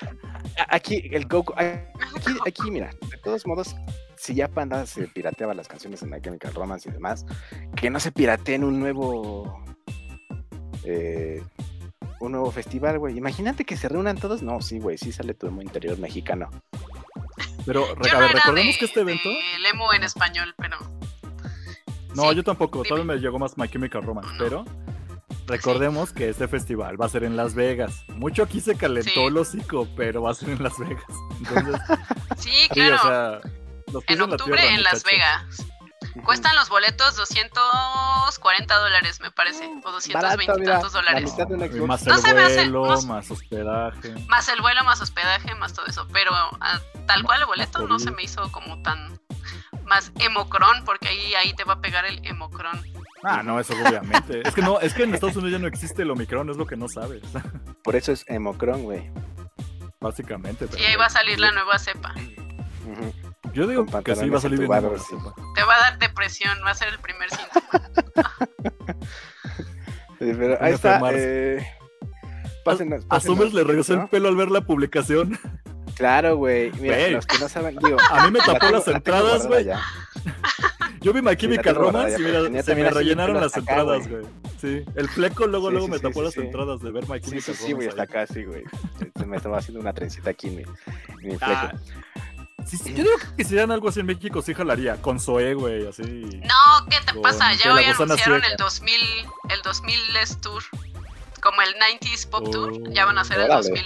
aquí, el Coco, aquí, aquí, mira, de todos modos, si ya Panda se pirateaba las canciones en My Chemical Romance y demás, que no se pirateen un nuevo, eh, un nuevo festival, güey. Imagínate que se reúnan todos. No, sí, güey, sí sale tu emo interior mexicano. Pero, a ver, recordemos de- que este evento. de Lemo en español, pero. No, Sí, yo tampoco. dime. Todavía me llegó más My Chemical Romance. No. Pero recordemos que este festival va a ser en Las Vegas. Mucho aquí se calentó Sí. el hocico, pero va a ser en Las Vegas. Entonces, Sí, sí, claro. o sea. Los en en la octubre tierra, en Las. Vegas. Cuestan los boletos 240 dólares, me parece. O 220 Barato, y mira, tantos la dólares. Más No el se me hace- vuelo, no más hospedaje. Más el vuelo, más hospedaje, más todo eso. Pero ah, tal cual el boleto no se me hizo como tan. Más emocron, porque ahí, ahí te va a pegar el emocron. Ah, no, eso obviamente. es que no, es que en Estados Unidos ya no existe el Omicron, es lo que no sabes. Por eso es Emocron, güey. Básicamente. Y ahí va a salir la nueva cepa. Yo digo que sí va a salir bien. sí. sopa. Te va a dar depresión, va a ser el primer síntoma. Sí, pero ahí está. Eh... Pásenos, A pásenos, Summers le regresó ¿no? el pelo al ver la publicación. Claro, güey. Mira, los que no saben, digo. A mí me tapó las entradas, güey. Yo vi My Chemical guardada Romance y mira, se me rellenaron las hasta acá, entradas, güey. Sí, el fleco luego, Sí, luego sí, me sí, tapó sí, las sí. entradas de ver My Sí, sí, Chemical sí, güey, Romance. está ahí. acá, sí, güey. Se me estaba haciendo una trencita aquí en mi, en mi fleco. Ah, sí, sí, yo digo que si hicieran algo así en México sí jalaría, con Zoe, güey, así. No, ¿qué te Con pasa? Ya hoy anunciaron el 2000, el 2000 les Tour. Como el 90s Pop Tour, ya van a ser el órale. 2000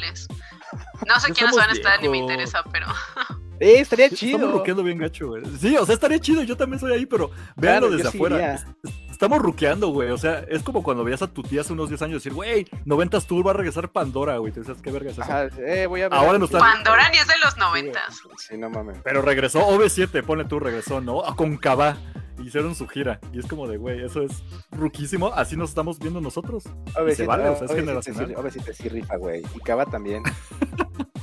No sé quiénes van a estar, ni me interesa, pero. Eh, estaría chido. Estamos bien gacho, güey. Sí, o sea, estaría chido, yo también soy ahí, pero véanlo Claro, desde afuera. iría. Es- es- Estamos ruqueando, güey. O sea, es como cuando veías a tu tía hace unos 10 años decir, güey, 90s Tour va a regresar Pandora, güey. Te decías, ¿qué verga es eso? Ajá, eh, voy a ver. Ahora no está- Pandora ni es de los 90s. Sí, no mames. Pero regresó OV7, ponle tú, regresó, ¿no? Con Cabá. Hicieron su gira. Y es como de, güey, eso es ruquísimo. Así nos estamos viendo nosotros. Y se vale, o sea, es generacional. Sí, OV7 sí rifa, güey. Y Cava también.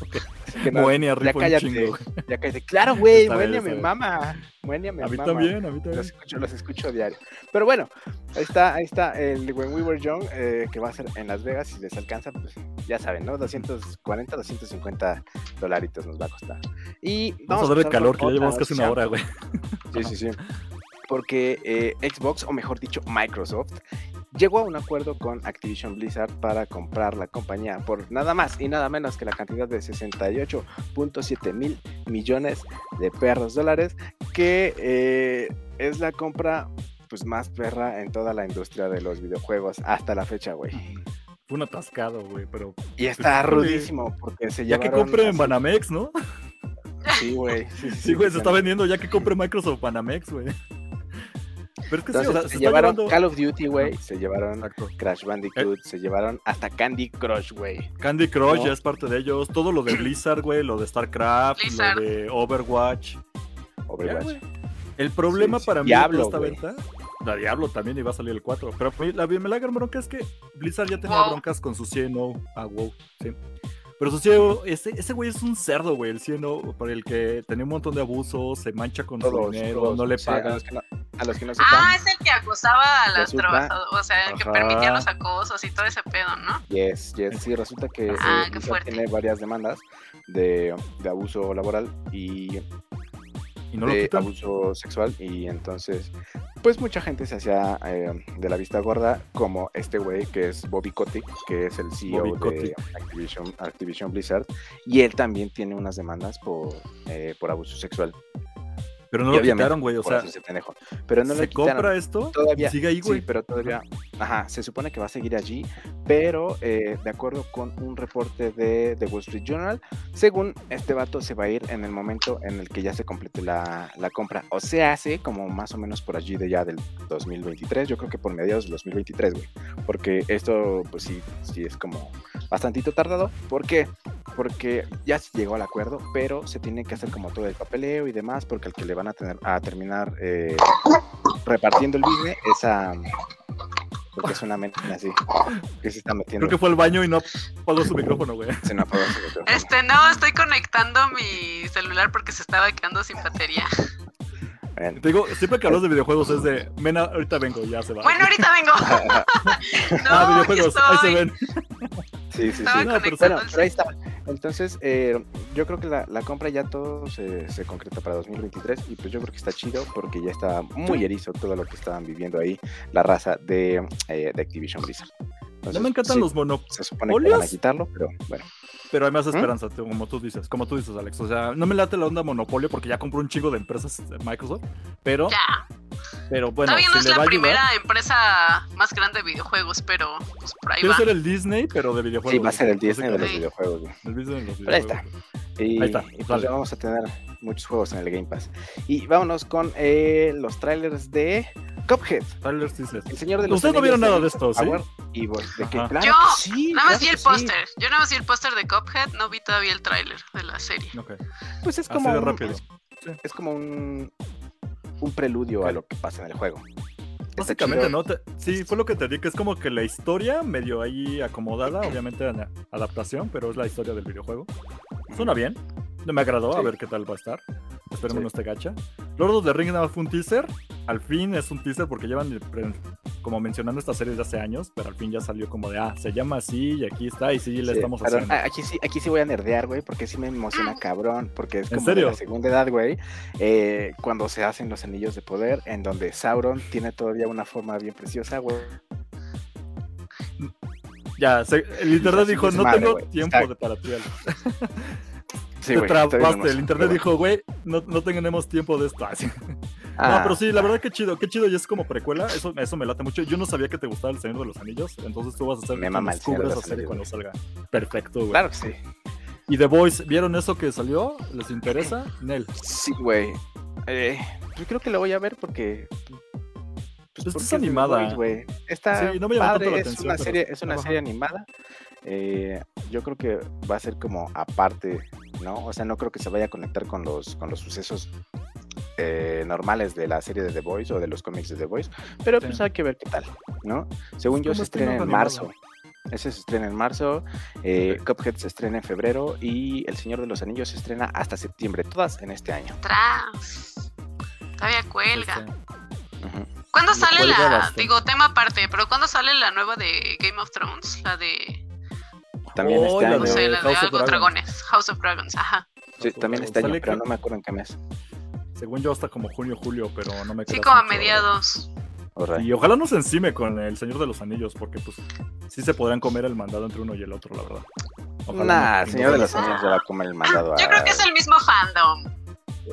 Que no, Moenia ya cállate. chingo. Ya cállate. Claro, güey. Moenia me mama. Moenia me A mí mama. también, a mí también. Los escucho, los escucho diario. Pero bueno, ahí está, ahí está el When We Were Young, eh, que va a ser en Las Vegas. Si les alcanza, pues ya saben, ¿no? 240, 250 dolaritos nos va a costar. Y Vamos, a darle pasar calor, que ya llevamos casi una hora, güey. Sí, sí, sí. Porque eh, Xbox, o mejor dicho, Microsoft, llegó a un acuerdo con Activision Blizzard para comprar la compañía por nada más y nada menos que la cantidad de 68.7 mil millones de perros dólares, que eh, es la compra pues más perra en toda la industria de los videojuegos hasta la fecha, güey. Fue un atascado, güey, pero Y está Híjole. rudísimo porque se ya que compre en Banamex, ¿no? Sí, güey. Sí, sí, Sí, güey, se está vendiendo ya que compre Microsoft Banamex, güey. Pero es que sí, o sea, se, llevaron llevando- Call of Duty, güey, se llevaron Exacto. Crash Bandicoot, se llevaron hasta Candy Crush, güey. Candy Crush ¿no? ya es parte de ellos. Todo lo de Blizzard, güey, lo de StarCraft, Blizzard. lo de Overwatch. Overwatch. El problema Sí, sí. para mí Diablo, de esta venta. La Diablo también iba a salir el 4. Pero a mí la, me la gran bronca es que Blizzard ya tenía Wow. broncas con su CNO. Ah, wow. Sí. Pero su CNO, ese, ese güey es un cerdo, güey. El CNO, por el que tenía un montón de abusos, se mancha con su Todos, dinero, todos, no le sí, a pagan. los que no, a los que no sepan, Ah, es el que acosaba a las trabajadoras, o sea, el que permitía los acosos y todo ese pedo, ¿no? yes, yes, sí, resulta que Ah, eh, tiene varias demandas de, de abuso laboral y Y no lo de abuso sexual y entonces pues mucha gente se hacía eh, de la vista gorda como este güey que es Bobby Kotick que es el CEO Bobby de. Activision, Activision Blizzard y él también tiene unas demandas por, eh, por abuso sexual Pero no Y lo quitaron, güey. O sea, pero no lo se quitaron. compra esto todavía y sigue ahí, güey. Sí, pero todavía, ajá, se supone que va a seguir allí, pero eh, de acuerdo con un reporte de The Wall Street Journal, según este vato se va a ir en el momento en el que ya se complete la, la compra, o se hace como más o menos por allí de ya del 2023, yo creo que por mediados del 2023, güey, porque esto pues sí, sí es como bastantito tardado, ¿por qué? Porque ya se llegó al acuerdo, pero se tiene que hacer como todo el papeleo y demás, porque al que le van a tener a terminar eh, repartiendo el business es a porque es una mente así que se está metiendo Creo que fue al baño y no apagó su micrófono, güey. se me apagó su micrófono. Este, no, estoy conectando mi celular porque se estaba quedando sin batería. Bueno, Te digo, siempre que hablas de videojuegos es de, Mena, ahorita vengo, ya se va. Bueno, ahorita vengo. No, ah, videojuegos, ahí se ven. sí, sí, sí. No, pero Bueno, pero ahí está. Entonces, eh, yo creo que la, la compra ya todo se, se concreta para 2023 y pues yo creo que está chido porque ya está muy erizo todo lo que estaban viviendo ahí la raza de, eh, de Activision Blizzard. No Entonces, me encantan sí, los monopolios. Se supone que van a quitarlo, pero bueno. Pero hay más ¿Mm? esperanza, como tú dices, como tú dices, Alex. O sea, no me late la onda monopolio porque ya compró un chingo de empresas de Microsoft. Pero, Ya. pero bueno, Todavía no si es la ayudar, primera empresa más grande de videojuegos, pero pues por ahí va. ser el Disney, pero de videojuegos. Sí, va a ser el Disney de los Sí. videojuegos. güey. El Disney de los Pero ahí videojuegos. Y, Ahí está, y pues ya vamos a tener muchos juegos en el Game Pass. Y vámonos con eh, los trailers de Cuphead. El señor de los Ustedes no vieron nada de esto, ¿sí? Y de que, claro Yo sí, Nada más claro vi el sí. póster. Yo nada más vi el póster de Cuphead, no vi todavía el tráiler de la serie. Ok. Pues es Así como un. Es, es como un, un preludio a lo que pasa en el juego. Básicamente. ¿no? Te- sí, fue lo que te di, que es como que la historia medio ahí acomodada, obviamente en la adaptación, pero es la historia del videojuego. Suena bien, no me agradó, a ver qué tal va a estar. Esperemos Sí. no esté gacha. Lord of the Rings nada más fue un teaser, al fin es un teaser porque llevan como mencionando esta serie de hace años, pero al fin ya salió como de, ah, se llama así y aquí está y sí, le Sí, estamos haciendo. aquí, sí, aquí sí voy a nerdear, güey, porque sí me emociona cabrón, porque es ¿En como de la segunda edad, güey, eh, cuando se hacen los anillos de poder, en donde Sauron tiene todavía una forma bien preciosa, güey. Ya, se- el internet dijo, no madre, tengo tiempo está- de para ti. Alex". Sí, Te güey, estoy bien trabaste, el internet dijo, güey, no, no tenemos tiempo de esto. Ah, No, pero sí, la verdad que chido, qué chido y es como precuela, eso, eso me late mucho. Yo no sabía que te gustaba el Señor de los Anillos, entonces tú vas a hacer Me mama el Señor de los Anillos, cuando salga. Perfecto, güey. Claro que sí. Y The Voice, ¿vieron eso que salió? ¿Les interesa? Nel. Sí, güey. Eh, yo creo que lo voy a ver porque. Pues, Pues porque es de The animada. Güey. Está Sí, no me tanto padre, la es una pero- serie, es una serie animada. Eh, yo creo que va a ser como aparte, ¿no? O sea, no creo que se vaya a conectar con los, con los sucesos eh, normales de la serie de The Voice o de los cómics de The Voice. Pero Sí. pues hay que ver qué tal, ¿no? Según yo como se estrena en marzo. Ese se estrena en marzo, eh. Cuphead se estrena en febrero y El Señor de los Anillos se estrena hasta septiembre, todas en este año. Tras. Todavía cuelga. Este. ¿Cuándo Le sale cuelga la, bastante. digo, tema aparte, pero ¿cuándo sale la nueva de Game of Thrones? La de, También Oh, año. no sé, de la de House of algo Dragons. dragones, House of Dragons, ajá. Sí, también este año, pero no me acuerdo en qué mes. Según yo, hasta como junio, julio, pero no me Sí, creas como a mediados. Y ojalá no se encime con el Señor de los Anillos, porque pues sí se podrán comer el mandado entre uno y el otro, la verdad. Ojalá Nah, no- el Señor de los Ah. Anillos ya va a comer el mandado Yo a... creo que es el mismo fandom.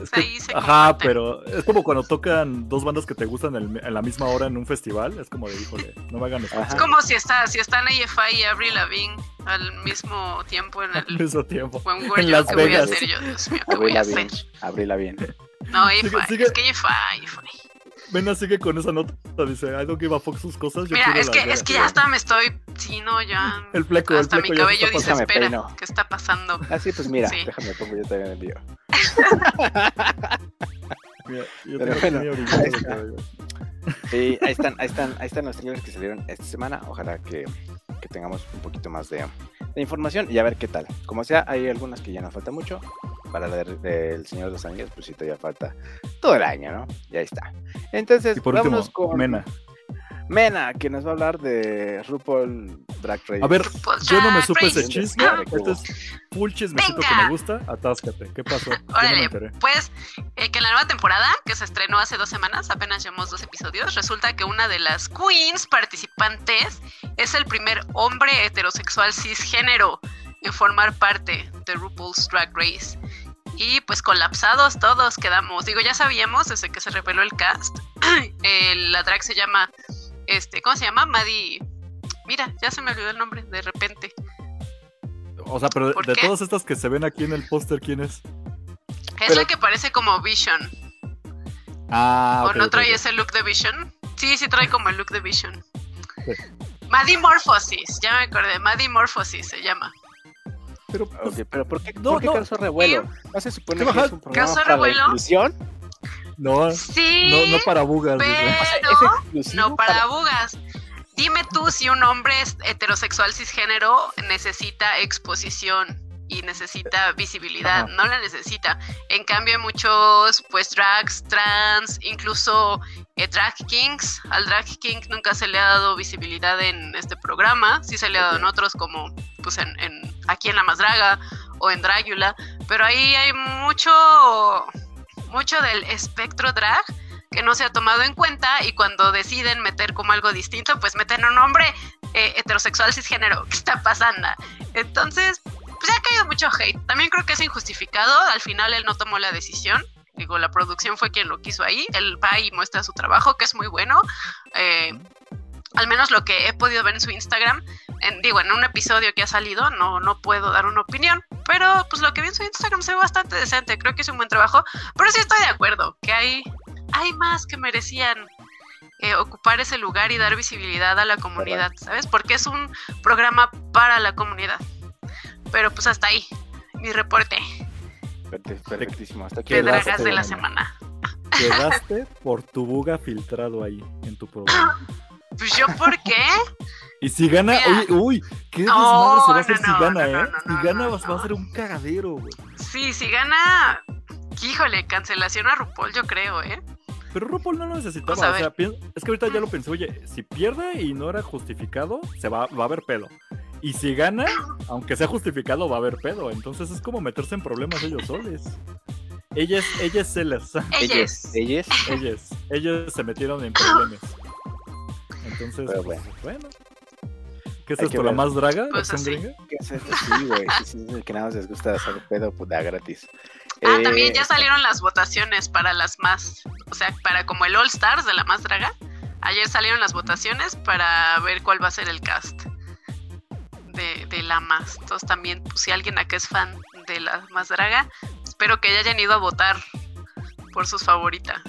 Es que- Ahí se ajá, comparten. pero es como cuando tocan dos bandas que te gustan el- en la misma hora en un festival. Es como de, híjole, no me hagan Ajá. Es como si está, si están AFI y Avril Lavigne al mismo tiempo en al el mismo tiempo. buen En Las ¿qué voy a Vegas. hacer yo? Dios mío, ¿qué voy a Abrila hacer? bien, abrila bien. No, AFI, es que AFI, AFI. Mena sigue con esa nota. Dice, I don't give a fuck sus cosas. Yo Mira, es que, Vegas". es que ya hasta me estoy. Sí, no, ya. El fleco, el Hasta mi fleco ya se cabello dice. Espera, Peino. ¿qué está pasando? Ah, sí, pues mira, Sí. déjame pongo yo también el video. Mira, yo Pero tengo bueno, ahí está. Y ahí están, ahí están, ahí están los trailers que salieron esta semana. Ojalá que, que tengamos un poquito más de, de información y a ver qué tal. Como sea, hay algunas que ya nos falta mucho. Para la del Señor de los Anillos, pues sí, todavía falta todo el año, ¿no? Y ahí está. Entonces, Y por último, vámonos con Mena. Mena, que nos va a hablar de RuPaul Drag Race. A ver, Pues yo no me supe ese chisme. Ah. Este es full chismecito que me gusta. Atáscate. ¿Qué pasó? No Órale, pues eh, que en la nueva temporada, que se estrenó hace dos semanas, apenas llevamos dos episodios, resulta que una de las queens participantes es el primer hombre heterosexual cisgénero en formar parte de RuPaul's Drag Race. Y pues colapsados todos quedamos. Digo, ya sabíamos desde que se reveló el cast. eh, la drag se llama, este, ¿cómo se llama? Maddie. Mira, ya se me olvidó el nombre de repente. O sea, pero de, todas estas que se ven aquí en el póster, ¿quién es? Es Pero- la que parece como Vision. Ah, ¿O no trae ese look de Vision? Sí, sí trae como el look de Vision. Sí. Madimorphosis, ya me acordé. Madimorphosis se llama. Pero, pues, pero ¿por qué, No, por qué no. causó revuelo? ¿No se supone ¿Qué que es un programa ¿Causó para la revuelo? inclusión? No, Sí, no, no para bugas. pero no para bugas. Dime tú si un hombre es heterosexual cisgénero necesita exposición y necesita visibilidad, Ajá. no la necesita. En cambio, hay muchos pues drags, trans, incluso eh, drag kings. Al drag king nunca se le ha dado visibilidad en este programa, sí se le ha dado en otros como pues en, en- aquí en La Más Draga o en Dragula, pero ahí hay mucho mucho del espectro drag que no se ha tomado en cuenta y cuando deciden meter como algo distinto, pues meten un hombre eh, heterosexual cisgénero. ¿Qué está pasando? Entonces, pues ha caído mucho hate. También creo que es injustificado. Al final él no tomó la decisión. Digo, la producción fue quien lo quiso ahí. Él va y muestra su trabajo, que es muy bueno. Eh, al menos lo que he podido ver en su Instagram. En, digo, en un episodio que ha salido, no, no puedo dar una opinión. Pero pues lo que vi en su Instagram se ve bastante decente. Creo que es un buen trabajo. Pero sí estoy de acuerdo que hay, hay más que merecían eh, ocupar ese lugar y dar visibilidad a la comunidad, ¿sabes? Porque es un programa para la comunidad. Pero pues hasta ahí, mi reporte Perfe- Perfectísimo. Hasta aquí de Qué el- dragas de la semana. Quedaste por tu buga filtrado ahí en tu programa. Pues yo, ¿por qué? Y si gana, Mira. oye, uy, qué No, desmadre se va a hacer no, si gana, no, ¿eh? no, si gana no, va, a ser un cagadero, güey. Sí, si gana, híjole, cancelación a RuPaul, yo creo, ¿eh? Pero RuPaul no lo necesitaba, o sea, ver. pien- es que ahorita ya lo pensé, oye, si pierde y no era justificado, se va, va a haber pedo. Y si gana, aunque sea justificado, va a haber pedo. Entonces es como meterse en problemas ellos soles. Ellas, ellas se las, Ellos. Ellos. ellas, ellas se metieron en problemas. Entonces, Pero pues, bueno. ¿Qué es Hay esto? ¿La ver. más draga? Pues ¿Versión así. gringa? ¿Qué es esto? Sí, güey. Sí, sí, que nada más les gusta hacer pedo, pues da gratis. Ah, Eh, también ya salieron las votaciones para las más, o sea, para como el All Stars de la más draga. Ayer salieron las votaciones para ver cuál va a ser el cast de, de la más. Entonces también, pues, si alguien acá es fan de la más draga, espero que ya hayan ido a votar por sus favoritas.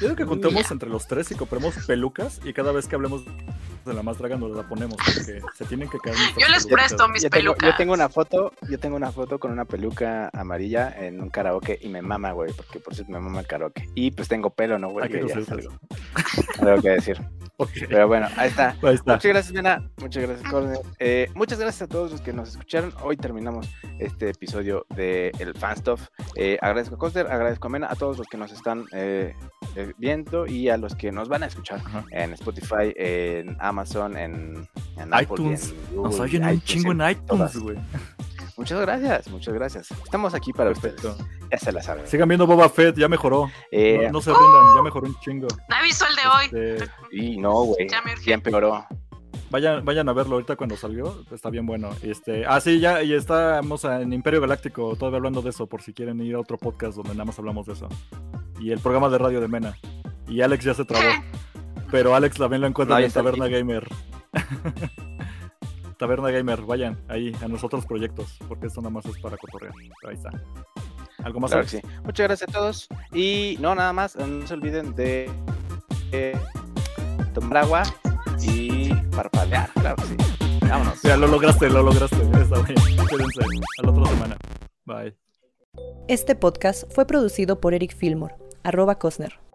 Yo creo que contemos entre los tres y compremos pelucas y cada vez que hablemos de la más draga nos la ponemos porque se tienen que caer nuestras Yo les pelucas. presto mis yo tengo, pelucas. yo tengo una foto, yo tengo una foto con una peluca amarilla en un karaoke y me mama, güey, porque por cierto me mama el karaoke. Y pues tengo pelo, ¿no, güey? Que es algo, algo que decir. Pero bueno, ahí está. ahí está. Muchas gracias, Mena. Muchas gracias, Corner. Eh, muchas gracias a todos los que nos escucharon. Hoy terminamos este episodio de El Fan Stuff. Eh, agradezco a Coster, agradezco a Mena, a todos los que nos están eh, viendo y a los que nos van a escuchar Ajá. en Spotify, en Amazon, en, Apple, iTunes. en Google, Nos oyen un chingo en iTunes, güey. Muchas gracias, muchas gracias. Estamos aquí para Perfecto. ustedes. Ya se la saben. Sigan viendo Boba Fett, ya mejoró. Eh, No, no se rindan, ya mejoró un chingo. Aviso el de hoy. Este, Y no, güey. Ya. Ya empeoró. Vayan, vayan a verlo ahorita cuando salió, está bien bueno. Este, ah, sí, ya y estamos en Imperio Galáctico, todavía hablando de eso, por si quieren ir a otro podcast donde nada más hablamos de eso. Y el programa de radio de Mena. Y Alex ya se trabó. Pero Alex también lo ya en está Taberna Gamer. Taberna Gamer, vayan ahí a nosotros proyectos, porque esto nada más es para cotorrear. Ahí está. ¿Algo más? Claro que Alex? sí. Muchas gracias a todos. Y no, nada más, no se olviden de eh, tomar agua y parpadear. Claro que sí. Vámonos. Ya lo lograste, lo lograste. Está bien. Quédense. A la otra semana. Bye. Este podcast fue producido por Eric Fillmore, arroba Cosner.